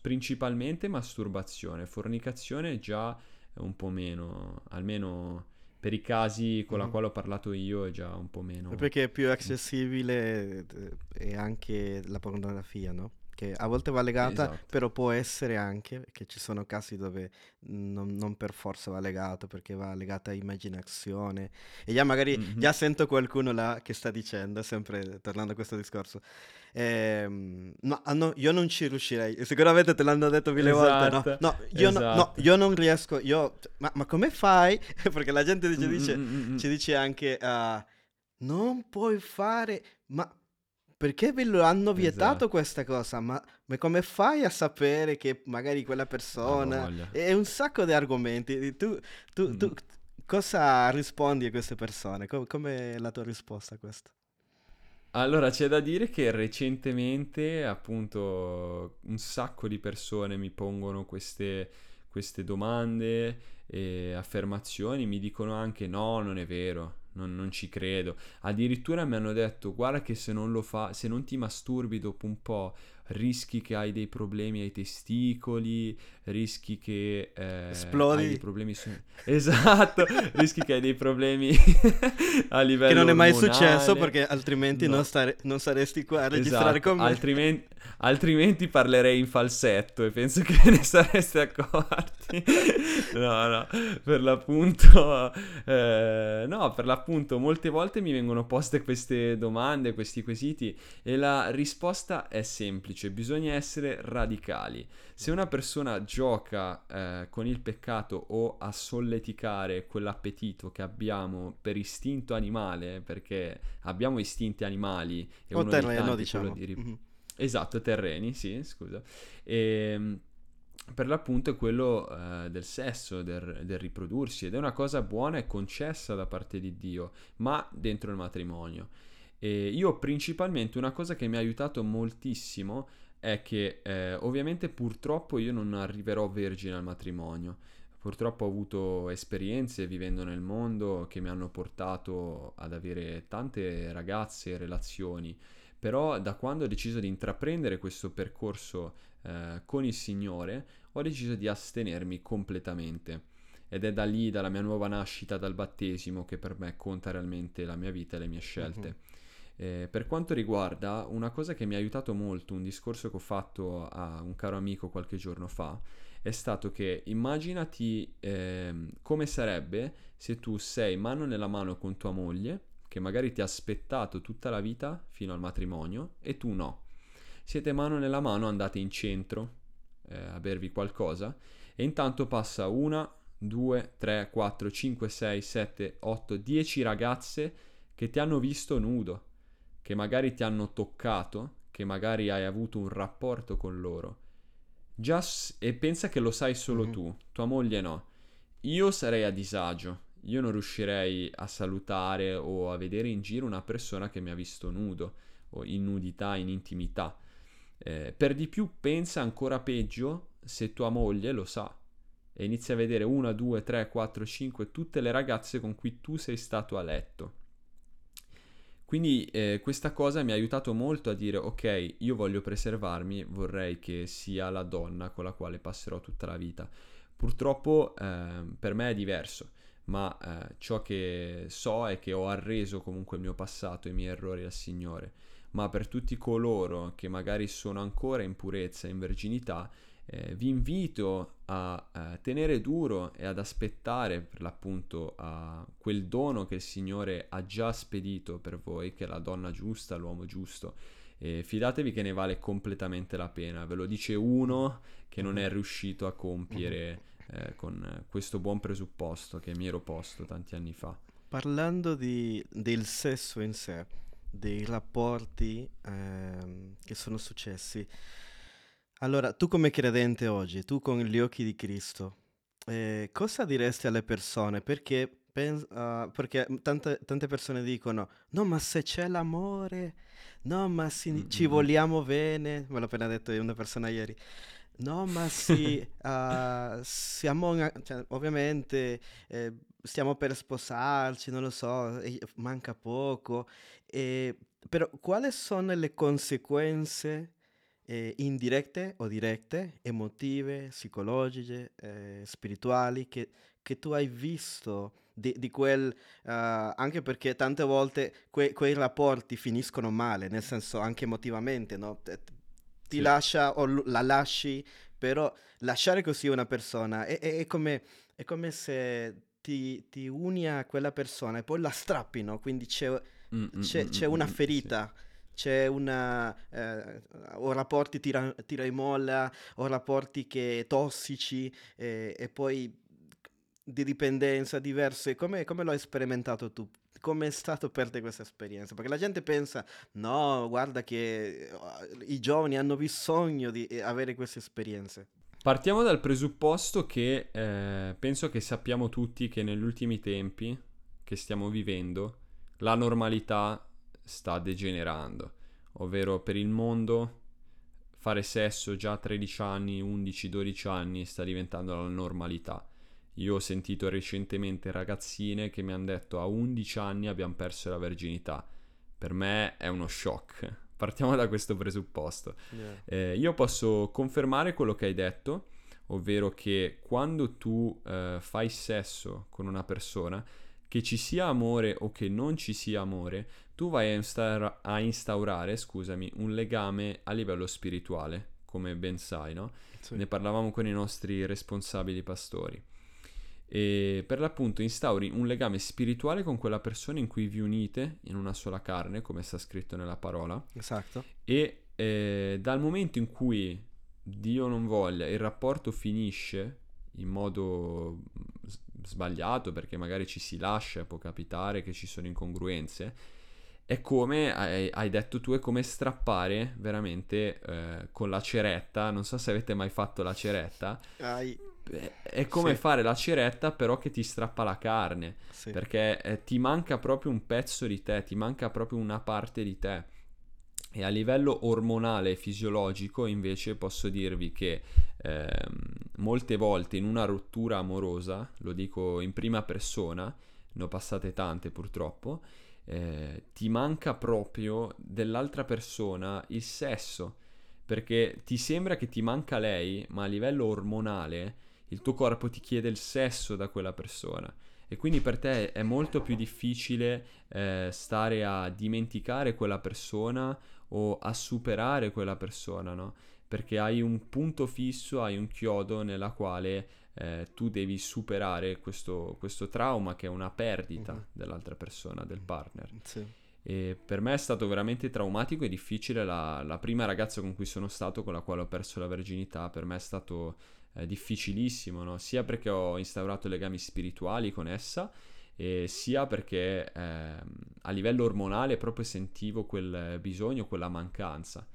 principalmente masturbazione, fornicazione già un po' meno, almeno per i casi con la mm. quale ho parlato io è già un po' meno. Perché è più accessibile e anche la pornografia, no? Che a volte va legata, esatto. però può essere anche, che ci sono casi dove non, non, per forza va legato, perché va legata a immaginazione. E già magari, mm-hmm. già sento qualcuno là che sta dicendo, sempre tornando a questo discorso, ehm, no, ah, no, io non ci riuscirei, sicuramente te l'hanno detto mille esatto. volte, no, no, io, esatto. no, no, io non riesco, io, ma, ma come fai? perché la gente dice, dice, mm-hmm. ci dice anche... Uh, non puoi fare, ma perché ve lo hanno vietato esatto. questa cosa? Ma, ma, come fai a sapere che magari quella persona... È un sacco di argomenti. Tu, tu, mm. tu cosa rispondi a queste persone? Com- com'è la tua risposta a questo? Allora, c'è da dire che recentemente, appunto, un sacco di persone mi pongono queste, queste domande e affermazioni, mi dicono anche no, non è vero, non, non, ci credo. Addirittura mi hanno detto: Guarda, che se non lo fa, se non ti masturbi dopo un po', rischi che hai dei problemi ai testicoli, rischi che eh, esplodi. Hai dei problemi su... Esatto, rischi che hai dei problemi a livello Che non è mai successo perché altrimenti no. non, stare... non, saresti qua a registrare esatto. con me. Altrimenti... altrimenti parlerei in falsetto e penso che ne sareste accorti. no, no, per l'appunto... Eh, no, per l'appunto molte volte mi vengono poste queste domande, questi quesiti e la risposta è semplice, bisogna essere radicali. Se una persona gioca eh, con il peccato o a solleticare quell'appetito che abbiamo per istinto animale, perché abbiamo istinti animali e o terreno, diciamo. Di... Mm-hmm. Esatto, terreni, sì, scusa. E, ehm, per l'appunto è quello eh, del sesso, del, del, riprodursi ed è una cosa buona e concessa da parte di Dio, ma dentro il matrimonio. E io principalmente una cosa che mi ha aiutato moltissimo è che eh, ovviamente purtroppo io non arriverò vergine al matrimonio. Purtroppo ho avuto esperienze vivendo nel mondo che mi hanno portato ad avere tante ragazze e relazioni, però da quando ho deciso di intraprendere questo percorso eh, con il Signore, ho deciso di astenermi completamente. Ed è da lì, dalla mia nuova nascita, dal battesimo, che per me conta realmente la mia vita e le mie scelte. Uh-huh. Eh, per quanto riguarda una cosa che mi ha aiutato molto, un discorso che ho fatto a un caro amico qualche giorno fa, è stato che immaginati eh, come sarebbe se tu sei mano nella mano con tua moglie, che magari ti ha aspettato tutta la vita fino al matrimonio, e tu no. Siete mano nella mano, andate in centro eh, a bervi qualcosa, e intanto passa una, due, tre, quattro, cinque, sei, sette, otto, dieci ragazze che ti hanno visto nudo che magari ti hanno toccato, che magari hai avuto un rapporto con loro. Già s- e pensa che lo sai solo mm-hmm. tu, tua moglie no. Io sarei a disagio, io non riuscirei a salutare o a vedere in giro una persona che mi ha visto nudo o in nudità, in intimità. Eh, per di più pensa ancora peggio se tua moglie lo sa e inizia a vedere una, due, tre, quattro, cinque, tutte le ragazze con cui tu sei stato a letto. Quindi eh, questa cosa mi ha aiutato molto a dire ok, io voglio preservarmi, vorrei che sia la donna con la quale passerò tutta la vita. Purtroppo eh, per me è diverso, ma eh, ciò che so è che ho arreso comunque il mio passato e i miei errori al Signore. Ma per tutti coloro che magari sono ancora in purezza in verginità, eh, vi invito a eh, tenere duro e ad aspettare per l'appunto a quel dono che il Signore ha già spedito per voi, che è la donna giusta, l'uomo giusto. E fidatevi che ne vale completamente la pena, ve lo dice uno che non è riuscito a compiere eh, con questo buon presupposto che mi ero posto tanti anni fa. Parlando di, del sesso in sé, dei rapporti ehm, che sono successi, allora, tu come credente oggi, tu con gli occhi di Cristo, eh, cosa diresti alle persone? Perché, pens- uh, perché tante, tante, persone dicono, no, ma se c'è l'amore, no, ma si, mm-hmm. ci vogliamo bene, me l'ha appena detto una persona ieri. No, ma sì, uh, siamo, cioè, ovviamente, eh, stiamo per sposarci, non lo so, manca poco, eh, però quali sono le conseguenze eh, indirette o dirette, emotive, psicologiche, eh, spirituali, che, che, tu hai visto di, di quel, uh, anche perché tante volte que, quei rapporti finiscono male, nel senso anche emotivamente, no? Ti sì. lascia o la lasci, però lasciare così una persona è, è, è, come, è come se ti, ti, uni a quella persona e poi la strappino, quindi c'è, mm, mm c'è, mm, c'è una ferita. Sì c'è una, eh, o rapporti tira, tira e molla, o rapporti che tossici eh, e poi di dipendenza diverse. Come, come lo hai sperimentato tu? Come è stato per te questa esperienza? Perché la gente pensa, no, guarda che eh, i giovani hanno bisogno di eh, avere queste esperienze. Partiamo dal presupposto che eh, penso che sappiamo tutti che negli ultimi tempi che stiamo vivendo la normalità sta degenerando, ovvero per il mondo fare sesso già a 13 anni, 11, 12 anni sta diventando la normalità. Io ho sentito recentemente ragazzine che mi hanno detto a 11 anni abbiamo perso la verginità. Per me è uno shock. Partiamo da questo presupposto. Yeah. Eh, io posso confermare quello che hai detto, ovvero che quando tu eh, fai sesso con una persona, che ci sia amore o che non ci sia amore, tu vai a, instaura- a instaurare, scusami, un legame a livello spirituale, come ben sai, no? Sì. Ne parlavamo con i nostri responsabili pastori. E per l'appunto instauri un legame spirituale con quella persona in cui vi unite in una sola carne, come sta scritto nella parola. Esatto. E eh, dal momento in cui Dio non voglia, il rapporto finisce in modo sbagliato perché magari ci si lascia, può capitare che ci sono incongruenze. È come hai, hai detto tu, è come strappare veramente eh, con la ceretta. Non so se avete mai fatto la ceretta. Ai. È come sì. fare la ceretta, però che ti strappa la carne. Sì. Perché eh, ti manca proprio un pezzo di te, ti manca proprio una parte di te. E a livello ormonale e fisiologico, invece, posso dirvi che eh, molte volte in una rottura amorosa, lo dico in prima persona, ne ho passate tante purtroppo, eh, ti manca proprio dell'altra persona il sesso, perché ti sembra che ti manca lei, ma a livello ormonale il tuo corpo ti chiede il sesso da quella persona. E quindi per te è molto più difficile eh, stare a dimenticare quella persona o a superare quella persona, no? Perché hai un punto fisso, hai un chiodo nella quale eh, tu devi superare questo, questo, trauma che è una perdita uh-huh. dell'altra persona, del partner. Sì. E per me è stato veramente traumatico e difficile la, la, prima ragazza con cui sono stato, con la quale ho perso la verginità, per me è stato eh, difficilissimo, no? sia perché ho instaurato legami spirituali con essa, sia perché eh, a livello ormonale proprio sentivo quel bisogno, quella mancanza.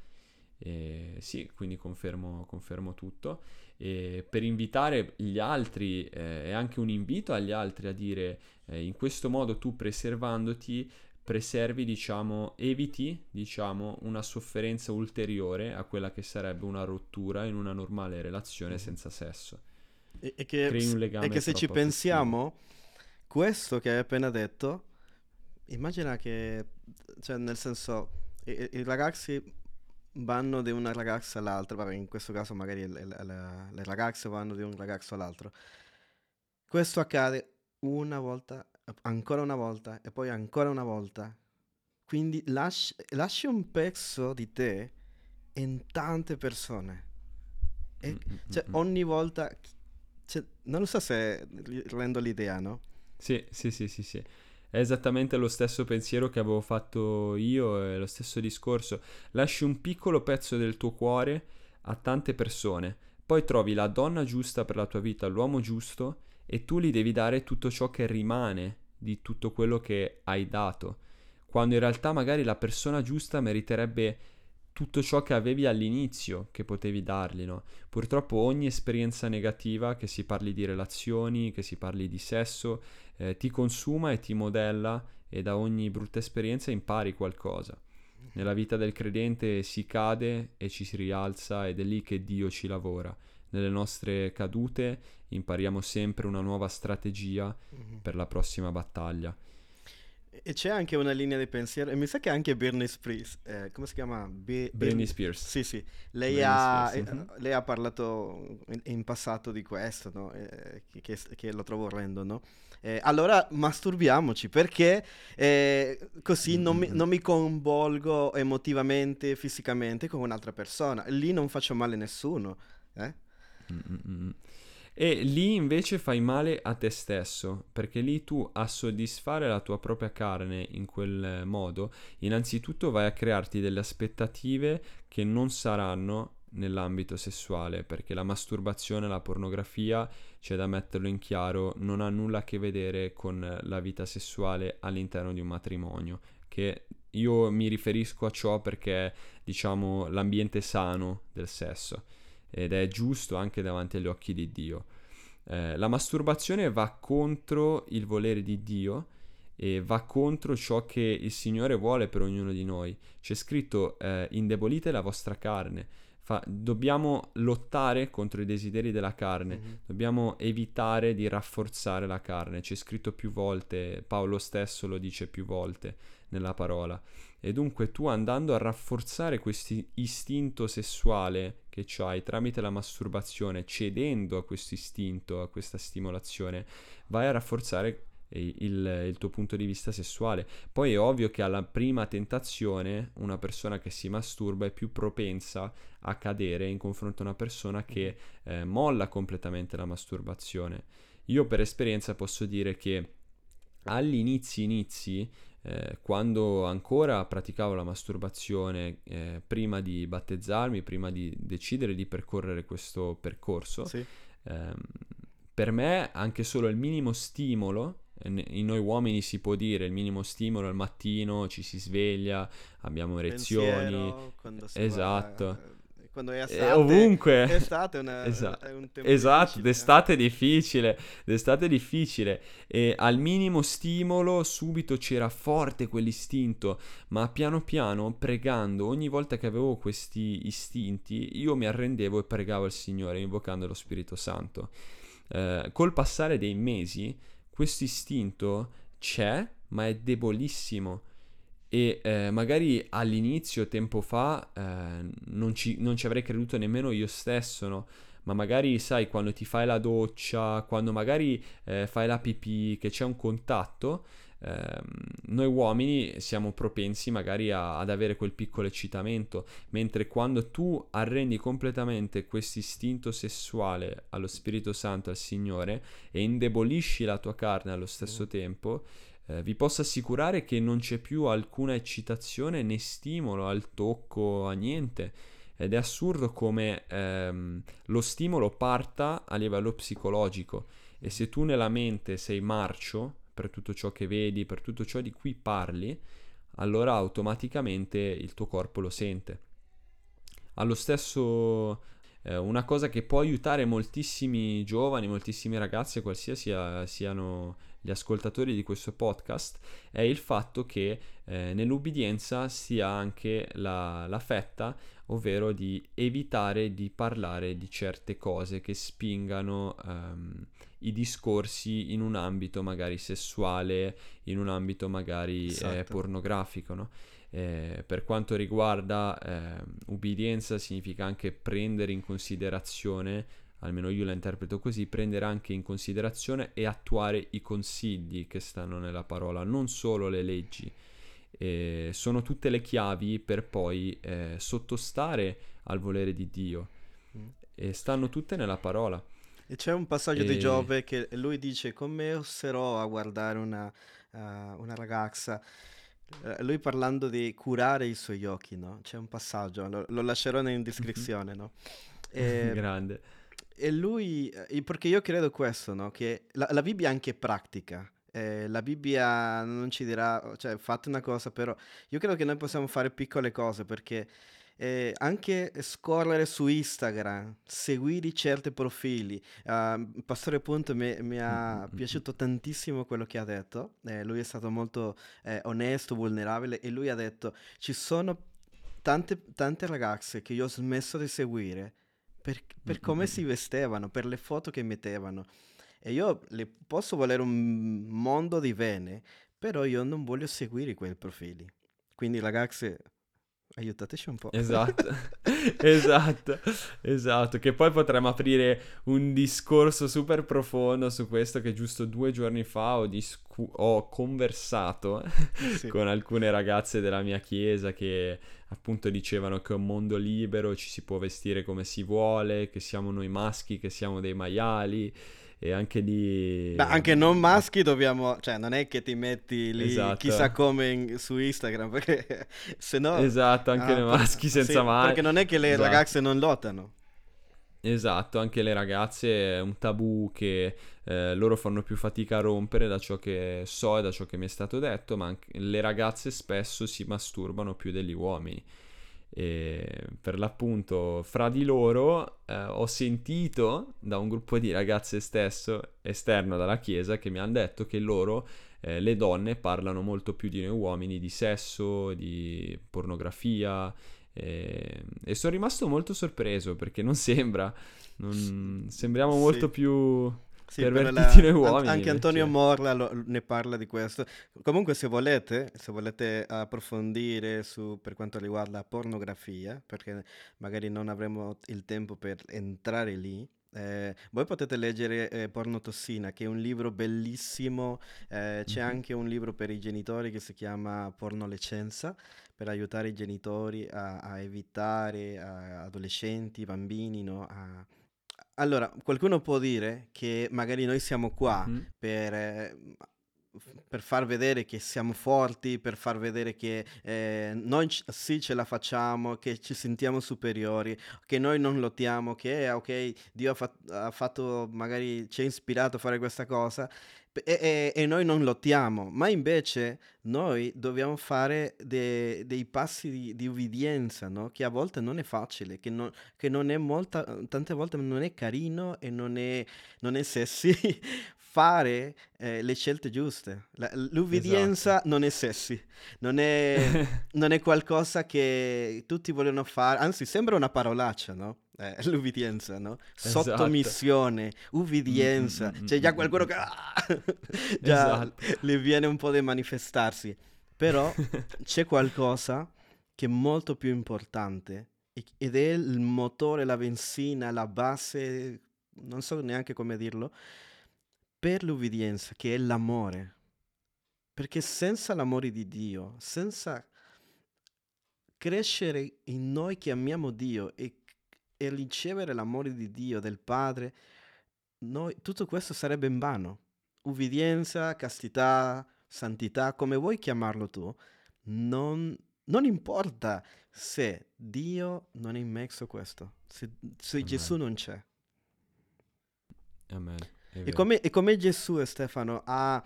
E sì, quindi confermo, confermo tutto. E per invitare gli altri, eh, è anche un invito agli altri a dire eh, in questo modo tu preservandoti preservi, diciamo, eviti, diciamo, una sofferenza ulteriore a quella che sarebbe una rottura in una normale relazione mm-hmm. senza sesso. E, e che, Crei un legame e che se ci pensiamo, questo che hai appena detto, immagina che, cioè nel senso, i, i ragazzi vanno da una ragazza all'altra, vabbè in questo caso magari le, le, le ragazze vanno da un ragazzo all'altro. Questo accade una volta, ancora una volta e poi ancora una volta. Quindi lasci, lasci un pezzo di te in tante persone. E, Mm, mm, cioè, mm, ogni volta, cioè, non lo so se rendo l'idea, no? Sì, sì, sì, sì, sì. È esattamente lo stesso pensiero che avevo fatto io, è lo stesso discorso. Lasci un piccolo pezzo del tuo cuore a tante persone, poi trovi la donna giusta per la tua vita, l'uomo giusto, e tu gli devi dare tutto ciò che rimane di tutto quello che hai dato, quando in realtà magari la persona giusta meriterebbe tutto ciò che avevi all'inizio che potevi dargli, no? Purtroppo ogni esperienza negativa, che si parli di relazioni, che si parli di sesso, eh, ti consuma e ti modella e da ogni brutta esperienza impari qualcosa. Nella vita del credente si cade e ci si rialza ed è lì che Dio ci lavora. Nelle nostre cadute impariamo sempre una nuova strategia Mhm. per la prossima battaglia. E c'è anche una linea di pensiero, e mi sa che anche Britney Spears, eh, come si chiama? Be- Britney Spears. Sì, sì, lei, ha, Spears, eh, mhm. lei ha parlato in, in passato di questo, no? Eh, che, che- lo trovo orrendo, no? Eh, allora masturbiamoci perché eh, così non mi, Mm, mm, mm. non mi coinvolgo emotivamente, fisicamente con un'altra persona. Lì non faccio male a nessuno. eh? E lì invece fai male a te stesso, perché lì tu a soddisfare la tua propria carne in quel modo, innanzitutto vai a crearti delle aspettative che non saranno nell'ambito sessuale, perché la masturbazione, la pornografia, c'è da metterlo in chiaro, non ha nulla a che vedere con la vita sessuale all'interno di un matrimonio, che io mi riferisco a ciò perché diciamo l'ambiente sano del sesso ed è giusto anche davanti agli occhi di Dio. Eh, la masturbazione va contro il volere di Dio e va contro ciò che il Signore vuole per ognuno di noi. C'è scritto eh, indebolite la vostra carne. Fa- dobbiamo lottare contro i desideri della carne, Mhm. dobbiamo evitare di rafforzare la carne. C'è scritto più volte, Paolo stesso lo dice più volte nella parola. E dunque tu andando a rafforzare questo istinto sessuale che hai tramite la masturbazione, cedendo a questo istinto, a questa stimolazione, vai a rafforzare il, il tuo punto di vista sessuale. Poi è ovvio che alla prima tentazione una persona che si masturba è più propensa a cadere in confronto a una persona che eh, molla completamente la masturbazione. Io per esperienza posso dire che agli inizi inizi eh, quando ancora praticavo la masturbazione eh, prima di battezzarmi, prima di decidere di percorrere questo percorso, Sì. ehm, per me anche solo il minimo stimolo, eh, in noi uomini si può dire il minimo stimolo al mattino, ci si sveglia, abbiamo erezioni, Pensiero, esatto. va- quando è eh, estate, ovunque. Estate è, una- Esa- è un tempo Esatto, difficile, eh. d'estate è difficile, d'estate è difficile e al minimo stimolo subito c'era forte quell'istinto, ma piano piano pregando, ogni volta che avevo questi istinti, io mi arrendevo e pregavo il Signore invocando lo Spirito Santo. Eh, col passare dei mesi questo istinto c'è, ma è debolissimo e eh, magari all'inizio, tempo fa, eh, non, ci, non ci avrei creduto nemmeno io stesso, no? Ma magari, sai, quando ti fai la doccia, quando magari eh, fai la pipì, che c'è un contatto, ehm, noi uomini siamo propensi magari a- ad avere quel piccolo eccitamento, mentre quando tu arrendi completamente questo istinto sessuale allo Spirito Santo, al Signore, e indebolisci la tua carne allo stesso tempo, eh, vi posso assicurare che non c'è più alcuna eccitazione né stimolo al tocco, a niente. Ed è assurdo come ehm, lo stimolo parta a livello psicologico e se tu nella mente sei marcio per tutto ciò che vedi, per tutto ciò di cui parli, allora automaticamente il tuo corpo lo sente. Allo stesso eh, una cosa che può aiutare moltissimi giovani, moltissimi ragazzi, qualsiasi sia- siano gli ascoltatori di questo podcast, è il fatto che eh, nell'ubbidienza sia anche la, la fetta, ovvero di evitare di parlare di certe cose che spingano ehm, i discorsi in un ambito magari sessuale, in un ambito magari eh, Esatto. pornografico, no? Eh, per quanto riguarda eh, ubbidienza significa anche prendere in considerazione almeno io la interpreto così, prendere anche in considerazione e attuare i consigli che stanno nella parola, non solo le leggi. Eh, sono tutte le chiavi per poi eh, sottostare al volere di Dio mm. e stanno tutte nella parola. E c'è un passaggio e... di Giove che lui dice come oserò a guardare una, uh, una ragazza uh, lui parlando di curare i suoi occhi, no? C'è un passaggio, lo, lo lascerò in descrizione, no? E, Grande. E lui, eh, perché io credo questo, no? Che la, la Bibbia è anche pratica. Eh, la Bibbia non ci dirà, cioè fate una cosa, però io credo che noi possiamo fare piccole cose perché eh, anche scorrere su Instagram, seguire certi profili. Uh, Pastore Punto mi, mi ha piaciuto tantissimo quello che ha detto, eh, lui è stato molto eh, onesto, vulnerabile e lui ha detto ci sono tante, tante ragazze che io ho smesso di seguire per, per come si vestivano, per le foto che mettevano. E io le posso volere un mondo di bene, però io non voglio seguire quei profili. Quindi ragazze, aiutateci un po'. Esatto, esatto, esatto. Che poi potremmo aprire un discorso super profondo su questo che giusto due giorni fa ho, discu- ho conversato sì. con alcune ragazze della mia chiesa che appunto dicevano che è un mondo libero, ci si può vestire come si vuole, che siamo noi maschi, che siamo dei maiali e anche di... Beh, anche non maschi dobbiamo, cioè non è che ti metti lì esatto. chissà come in, su Instagram, perché se no... Esatto, anche ah, le maschi senza sì, mai. Perché non è che le esatto. ragazze non lottano. Esatto, anche le ragazze è un tabù che eh, loro fanno più fatica a rompere da ciò che so e da ciò che mi è stato detto, ma anche le ragazze spesso si masturbano più degli uomini. E per l'appunto, fra di loro eh, ho sentito da un gruppo di ragazze stesso, esterno dalla chiesa, che mi hanno detto che loro, eh, le donne, parlano molto più di noi uomini di sesso, di pornografia e, e sono rimasto molto sorpreso perché non sembra, non, sembriamo molto sì. più sì, pervertiti noi uomini. Anche Antonio Morla lo, ne parla di questo. Comunque se volete, se volete approfondire su, per quanto riguarda la pornografia, perché magari non avremo il tempo per entrare lì, eh, voi potete leggere eh, Pornotossina, che è un libro bellissimo. Eh, c'è mm-hmm. anche un libro per i genitori che si chiama Pornolecenza, per aiutare i genitori a, a evitare a adolescenti, bambini, no? a... Allora, qualcuno può dire che magari noi siamo qua mm-hmm. per eh, per far vedere che siamo forti, per far vedere che eh, noi c- sì ce la facciamo, che ci sentiamo superiori, che noi non lottiamo, che eh, ok, Dio ha, fat- ha, fatto, magari ci ha ispirato a fare questa cosa e, e, e noi non lottiamo, ma invece noi dobbiamo fare de- dei passi di, di ubbidienza, no? che a volte non è facile, che, no- che non è molta, tante volte non è carino e non è, non è sessi, fare eh, le scelte giuste. La, l'ubbidienza esatto. non è sessi, non è, non è, qualcosa che tutti vogliono fare, anzi sembra una parolaccia, no? Eh, l'ubbidienza, no? Esatto. Sottomissione, ubbidienza, mm-hmm. c'è già qualcuno che ah! già esatto. le viene un po' di manifestarsi, però c'è qualcosa che è molto più importante ed è il motore, la benzina, la base, non so neanche come dirlo, per l'ubbidienza, che è l'amore. Perché senza l'amore di Dio, senza crescere in noi che amiamo Dio e, e ricevere l'amore di Dio, del Padre, noi, tutto questo sarebbe in vano. Ubbidienza, castità, santità, come vuoi chiamarlo tu, non, non importa se Dio non è in mezzo a questo, se, se Gesù non c'è. Amen. E come, e come, Gesù, Stefano, ha,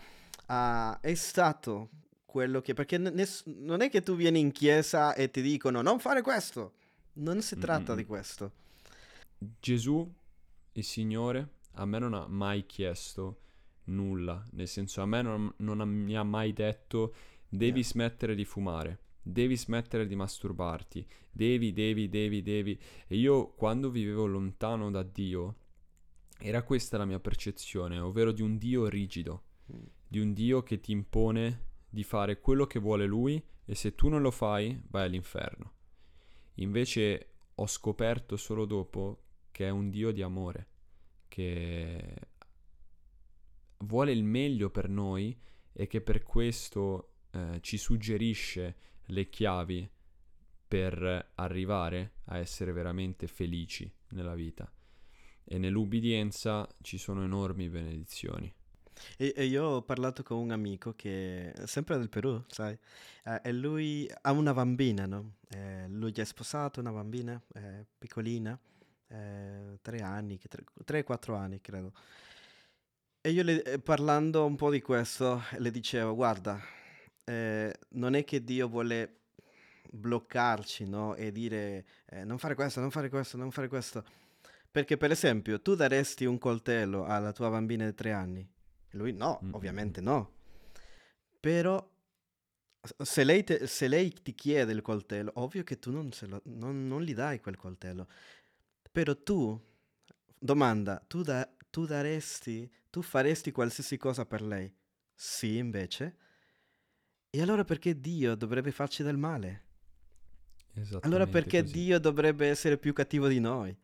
ha, è stato quello che... Perché ness- non è che tu vieni in chiesa e ti dicono non fare questo. Non si tratta Mm-mm. di questo. Gesù, il Signore, a me non ha mai chiesto nulla. Nel senso, a me non, non ha, mi ha mai detto devi yeah. smettere di fumare. Devi smettere di masturbarti, devi, devi, devi, devi. E io quando vivevo lontano da Dio, era questa la mia percezione, ovvero di un Dio rigido, mm. di un Dio che ti impone di fare quello che vuole Lui e se tu non lo fai vai all'inferno. Invece ho scoperto solo dopo che è un Dio di amore, che vuole il meglio per noi e che per questo eh, ci suggerisce le chiavi per arrivare a essere veramente felici nella vita. E nell'ubbidienza ci sono enormi benedizioni. E, e io ho parlato con un amico che è sempre del Perù, sai, eh, e lui ha una bambina, no? Eh, lui è sposato, una bambina eh, piccolina, eh, tre anni, tre, quattro anni credo. E io le, eh, parlando un po' di questo le dicevo, guarda, eh, non è che Dio vuole bloccarci, no? E dire non fare questo, non fare questo, non fare questo. Perché per esempio tu daresti un coltello alla tua bambina di tre anni? Lui no, mm-hmm. ovviamente no. Però se lei, te, se lei, ti chiede il coltello, ovvio che tu non, lo, non, non gli dai quel coltello. Però tu, domanda, tu, da, tu daresti, tu faresti qualsiasi cosa per lei? Sì, invece. E allora perché Dio dovrebbe farci del male? Allora perché così. Dio dovrebbe essere più cattivo di noi?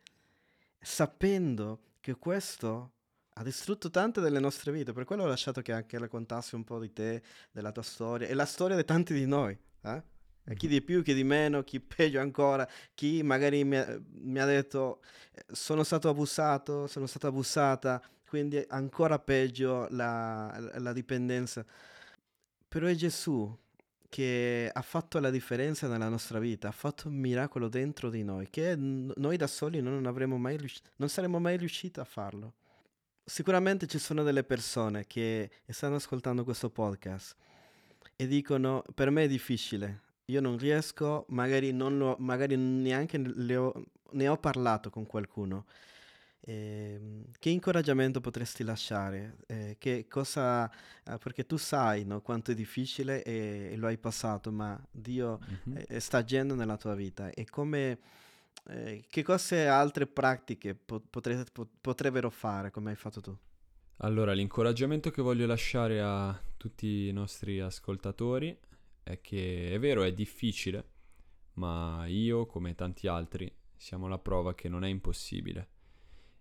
Sapendo che questo ha distrutto tante delle nostre vite, per quello ho lasciato che anche le contassi un po' di te, della tua storia e la storia di tanti di noi. Eh? E chi di più, chi di meno, chi peggio ancora, chi magari mi ha, mi ha detto eh, sono stato abusato, sono stata abusata, quindi ancora peggio la, la dipendenza. Però è Gesù che ha fatto la differenza nella nostra vita, ha fatto un miracolo dentro di noi, che noi da soli non, avremmo mai riuscito, non saremmo mai riusciti a farlo. Sicuramente ci sono delle persone che stanno ascoltando questo podcast e dicono per me è difficile, io non riesco, magari, non lo, magari neanche ho, ne ho parlato con qualcuno. Eh, che incoraggiamento potresti lasciare? Eh, che cosa, eh, perché tu sai no, quanto è difficile e, e, lo hai passato, ma Dio mm-hmm. sta agendo nella tua vita. E come, eh, che cose altre pratiche po- potre, po- potrebbero fare come hai fatto tu? Allora, l'incoraggiamento che voglio lasciare a tutti i nostri ascoltatori è che è vero, è difficile, ma io, come tanti altri, siamo la prova che non è impossibile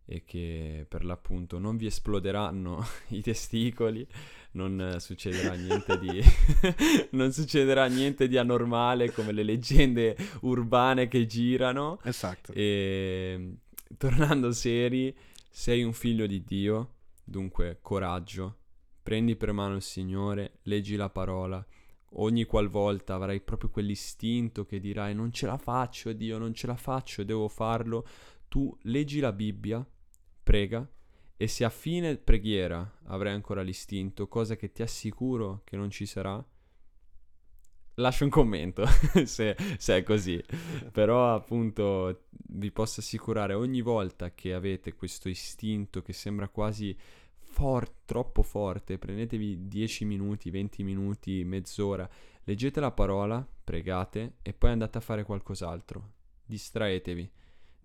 e che per l'appunto non vi esploderanno i testicoli, non succederà niente di non succederà niente di anormale come le leggende urbane che girano. Esatto. E tornando seri, sei un figlio di Dio, dunque coraggio. Prendi per mano il Signore, leggi la parola. Ogni qualvolta avrai proprio quell'istinto che dirai non ce la faccio, Dio, non ce la faccio, devo farlo. Tu leggi la Bibbia, prega e se a fine preghiera avrai ancora l'istinto, cosa che ti assicuro che non ci sarà, lascio un commento se, se, è così. Però appunto vi posso assicurare ogni volta che avete questo istinto che sembra quasi for- troppo forte, prendetevi 10 minuti, 20 minuti, mezz'ora, leggete la parola, pregate e poi andate a fare qualcos'altro. Distraetevi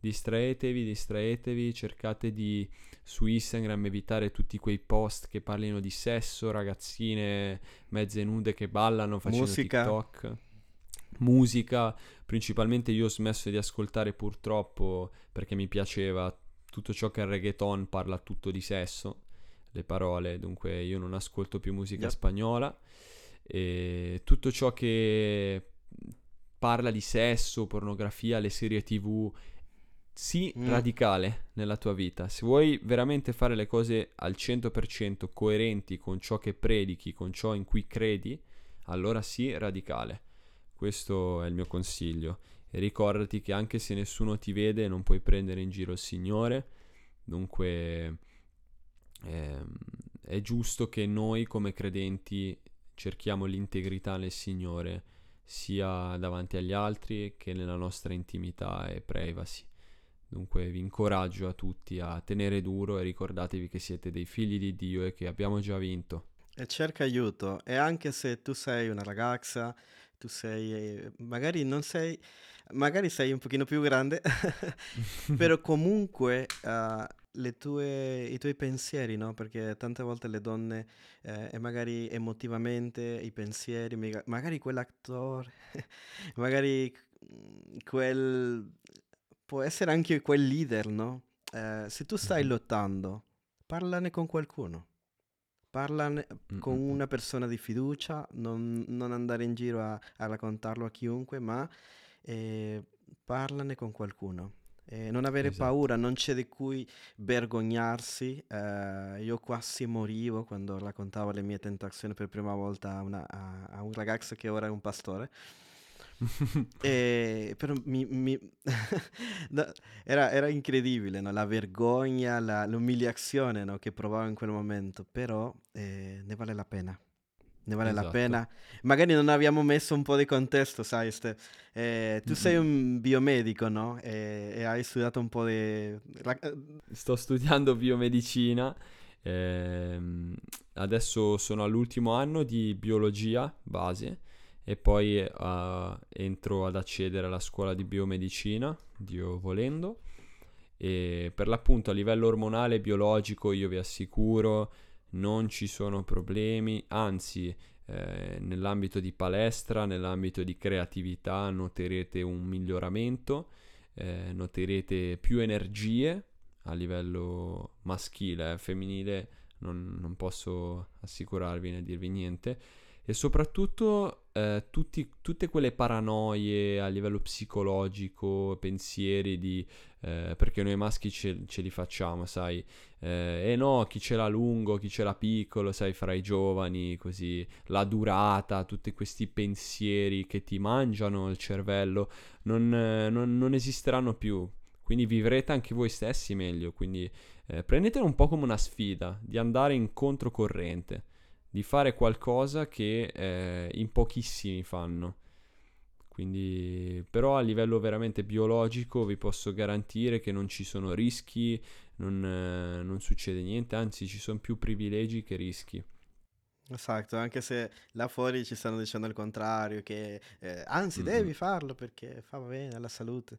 distraetevi, distraetevi, cercate di su Instagram evitare tutti quei post che parlino di sesso, ragazzine mezze nude che ballano facendo Musica. TikTok. Musica, principalmente io ho smesso di ascoltare purtroppo perché mi piaceva tutto ciò che il reggaeton parla tutto di sesso, le parole, dunque io non ascolto più musica yep. spagnola e tutto ciò che parla di sesso, pornografia, le serie tv Sii mm. radicale nella tua vita. Se vuoi veramente fare le cose al 100% coerenti con ciò che predichi, con ciò in cui credi, allora sii radicale. Questo è il mio consiglio. E ricordati che anche se nessuno ti vede non puoi prendere in giro il Signore. Dunque eh, è giusto che noi come credenti cerchiamo l'integrità nel Signore sia davanti agli altri che nella nostra intimità e privacy. Dunque vi incoraggio a tutti a tenere duro e ricordatevi che siete dei figli di Dio e che abbiamo già vinto. E cerca aiuto. E anche se tu sei una ragazza, tu sei, magari non sei, magari sei un pochino più grande, però comunque uh, tue, i tuoi pensieri, no? Perché tante volte le donne, eh, e magari emotivamente, i pensieri, magari quell'attore, magari quel può essere anche quel leader, no? eh, se tu stai Mhm. lottando, parlane con qualcuno. Parlane con Mm, mm, mm. una persona di fiducia, non, non andare in giro a, a raccontarlo a chiunque, ma eh, parlane con qualcuno. Eh, non avere Esatto. paura, non c'è di cui vergognarsi. Eh, io quasi morivo quando raccontavo le mie tentazioni per prima volta a, una- a- a un ragazzo che ora è un pastore. E, però mi, mi- no, era, era incredibile, no? La vergogna, la- l'umiliazione, no? che provavo in quel momento, però eh, ne vale la pena. Ne vale la Esatto. pena. Magari non abbiamo messo un po' di contesto, sai, Ste. Eh, tu sei Mm-mm. un biomedico, no? E, e hai studiato un po' di... eh, Sto studiando biomedicina, ehm, adesso sono all'ultimo anno di biologia base e poi eh, entro ad accedere alla scuola di biomedicina, Dio volendo. E per l'appunto a livello ormonale e biologico io vi assicuro non ci sono problemi, anzi eh, nell'ambito di palestra, nell'ambito di creatività noterete un miglioramento, eh, noterete più energie a livello maschile, eh, femminile non, non posso assicurarvi né dirvi niente. E soprattutto eh, tutti- tutte quelle paranoie a livello psicologico, pensieri di... eh, perché noi maschi ce, ce li facciamo, sai? Eh, e no, chi ce l'ha lungo, chi ce l'ha piccolo, sai, fra i giovani, così, la durata, tutti questi pensieri che ti mangiano il cervello, non, eh, non- non esisteranno più. Quindi vivrete anche voi stessi meglio, quindi eh, prendetelo un po' come una sfida, di andare in controcorrente, di fare qualcosa che eh, in pochissimi fanno. Quindi, però a livello veramente biologico vi posso garantire che non ci sono rischi, non, eh, non succede niente, anzi ci sono più privilegi che rischi. Esatto, anche se là fuori ci stanno dicendo il contrario, che eh, anzi Mm-mm. devi farlo perché fa bene alla salute.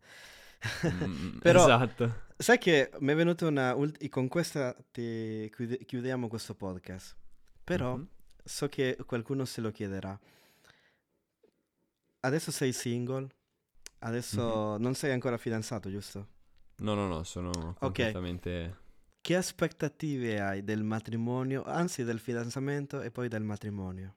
Mm, Però esatto. sai che mi è venuta una... ult- con questa ti chiudiamo questo podcast. Però Mhm. so che qualcuno se lo chiederà. Adesso sei single, adesso non sei ancora fidanzato, giusto? No, no, no, sono completamente... Che aspettative hai del matrimonio, anzi del fidanzamento e poi del matrimonio,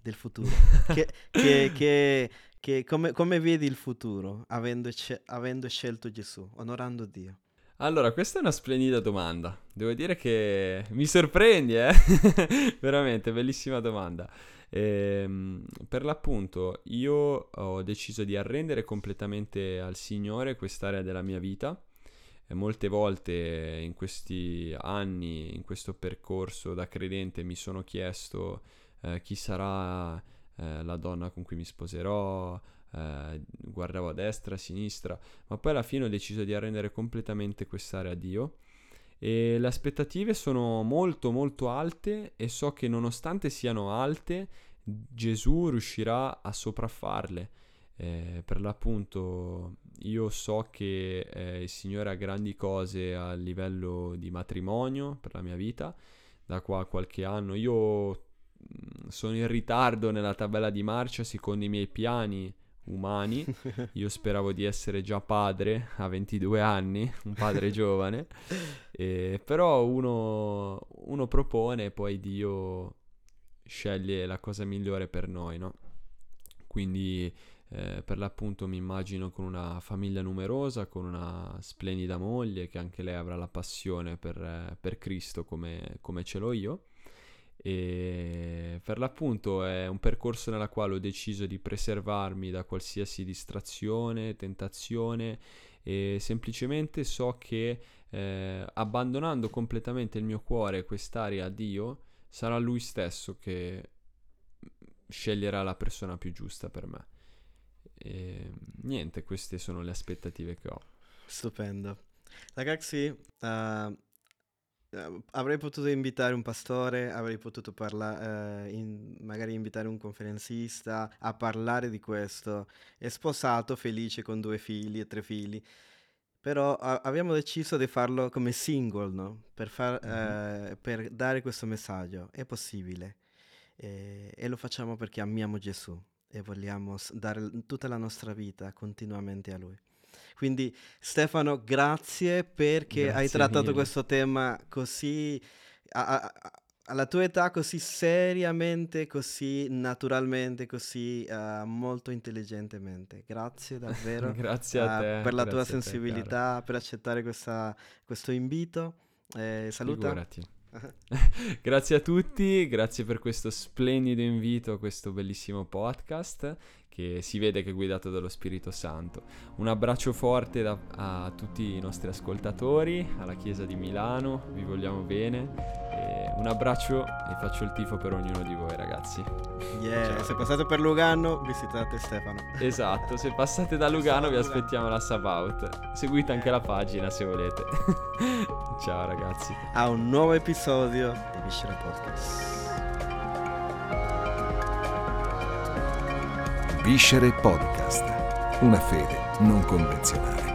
del futuro? che, che- che- che- come, come vedi il futuro avendo, avendo scelto Gesù, onorando Dio? Allora, questa è una splendida domanda. Devo dire che mi sorprendi, eh? Veramente, bellissima domanda. Ehm, per l'appunto, io ho deciso di arrendere completamente al Signore quest'area della mia vita. E molte volte in questi anni, in questo percorso da credente, mi sono chiesto eh, chi sarà eh, la donna con cui mi sposerò, eh, guardavo a destra, a sinistra, ma poi alla fine ho deciso di arrendere completamente quest'area a Dio e le aspettative sono molto molto alte e so che nonostante siano alte, Gesù riuscirà a sopraffarle. Eh, per l'appunto, io so che eh, il Signore ha grandi cose a livello di matrimonio per la mia vita. Da qua a qualche anno io mh, sono in ritardo nella tabella di marcia secondo i miei piani umani. Io speravo di essere già padre a 22 anni, un padre giovane, e- però uno, uno propone e poi Dio sceglie la cosa migliore per noi, no? Quindi eh, per l'appunto mi immagino con una famiglia numerosa, con una splendida moglie che anche lei avrà la passione per, per Cristo come, come ce l'ho io. E per l'appunto è un percorso nella quale ho deciso di preservarmi da qualsiasi distrazione, tentazione e semplicemente so che eh, abbandonando completamente il mio cuore, quest'area a Dio, sarà Lui stesso che sceglierà la persona più giusta per me. E niente, queste sono le aspettative che ho. Stupendo. Ragazzi, eh, avrei potuto invitare un pastore, avrei potuto parlare, magari invitare un conferenzista a parlare di questo. È sposato, felice con due figli e tre figli. Però a- abbiamo deciso di farlo come single, no? Per, far- Mhm. eh, per dare questo messaggio. È possibile. E, e lo facciamo perché amiamo Gesù e vogliamo dare tutta la nostra vita continuamente a Lui. Quindi Stefano, grazie perché Grazie hai trattato mille. questo tema così... a- a- alla tua età così seriamente, così naturalmente, così eh, molto intelligentemente. Grazie davvero Grazie a eh, te, per la tua a te, sensibilità, per accettare questa- questo invito. Eh, saluta. Figurati. Grazie a tutti, grazie per questo splendido invito a questo bellissimo podcast che si vede che è guidato dallo Spirito Santo. Un abbraccio forte da- a tutti i nostri ascoltatori, alla Chiesa di Milano, vi vogliamo bene. e un abbraccio e faccio il tifo per ognuno di voi ragazzi. Yeah, Ciao. se passate per Lugano, visitate Stefano. Esatto, se passate da Lugano vi aspettiamo alla Sabaut. Seguite anche la pagina se volete. Ciao ragazzi. A un nuovo episodio di Viscera Podcast. Viscere Podcast. Una fede non convenzionale.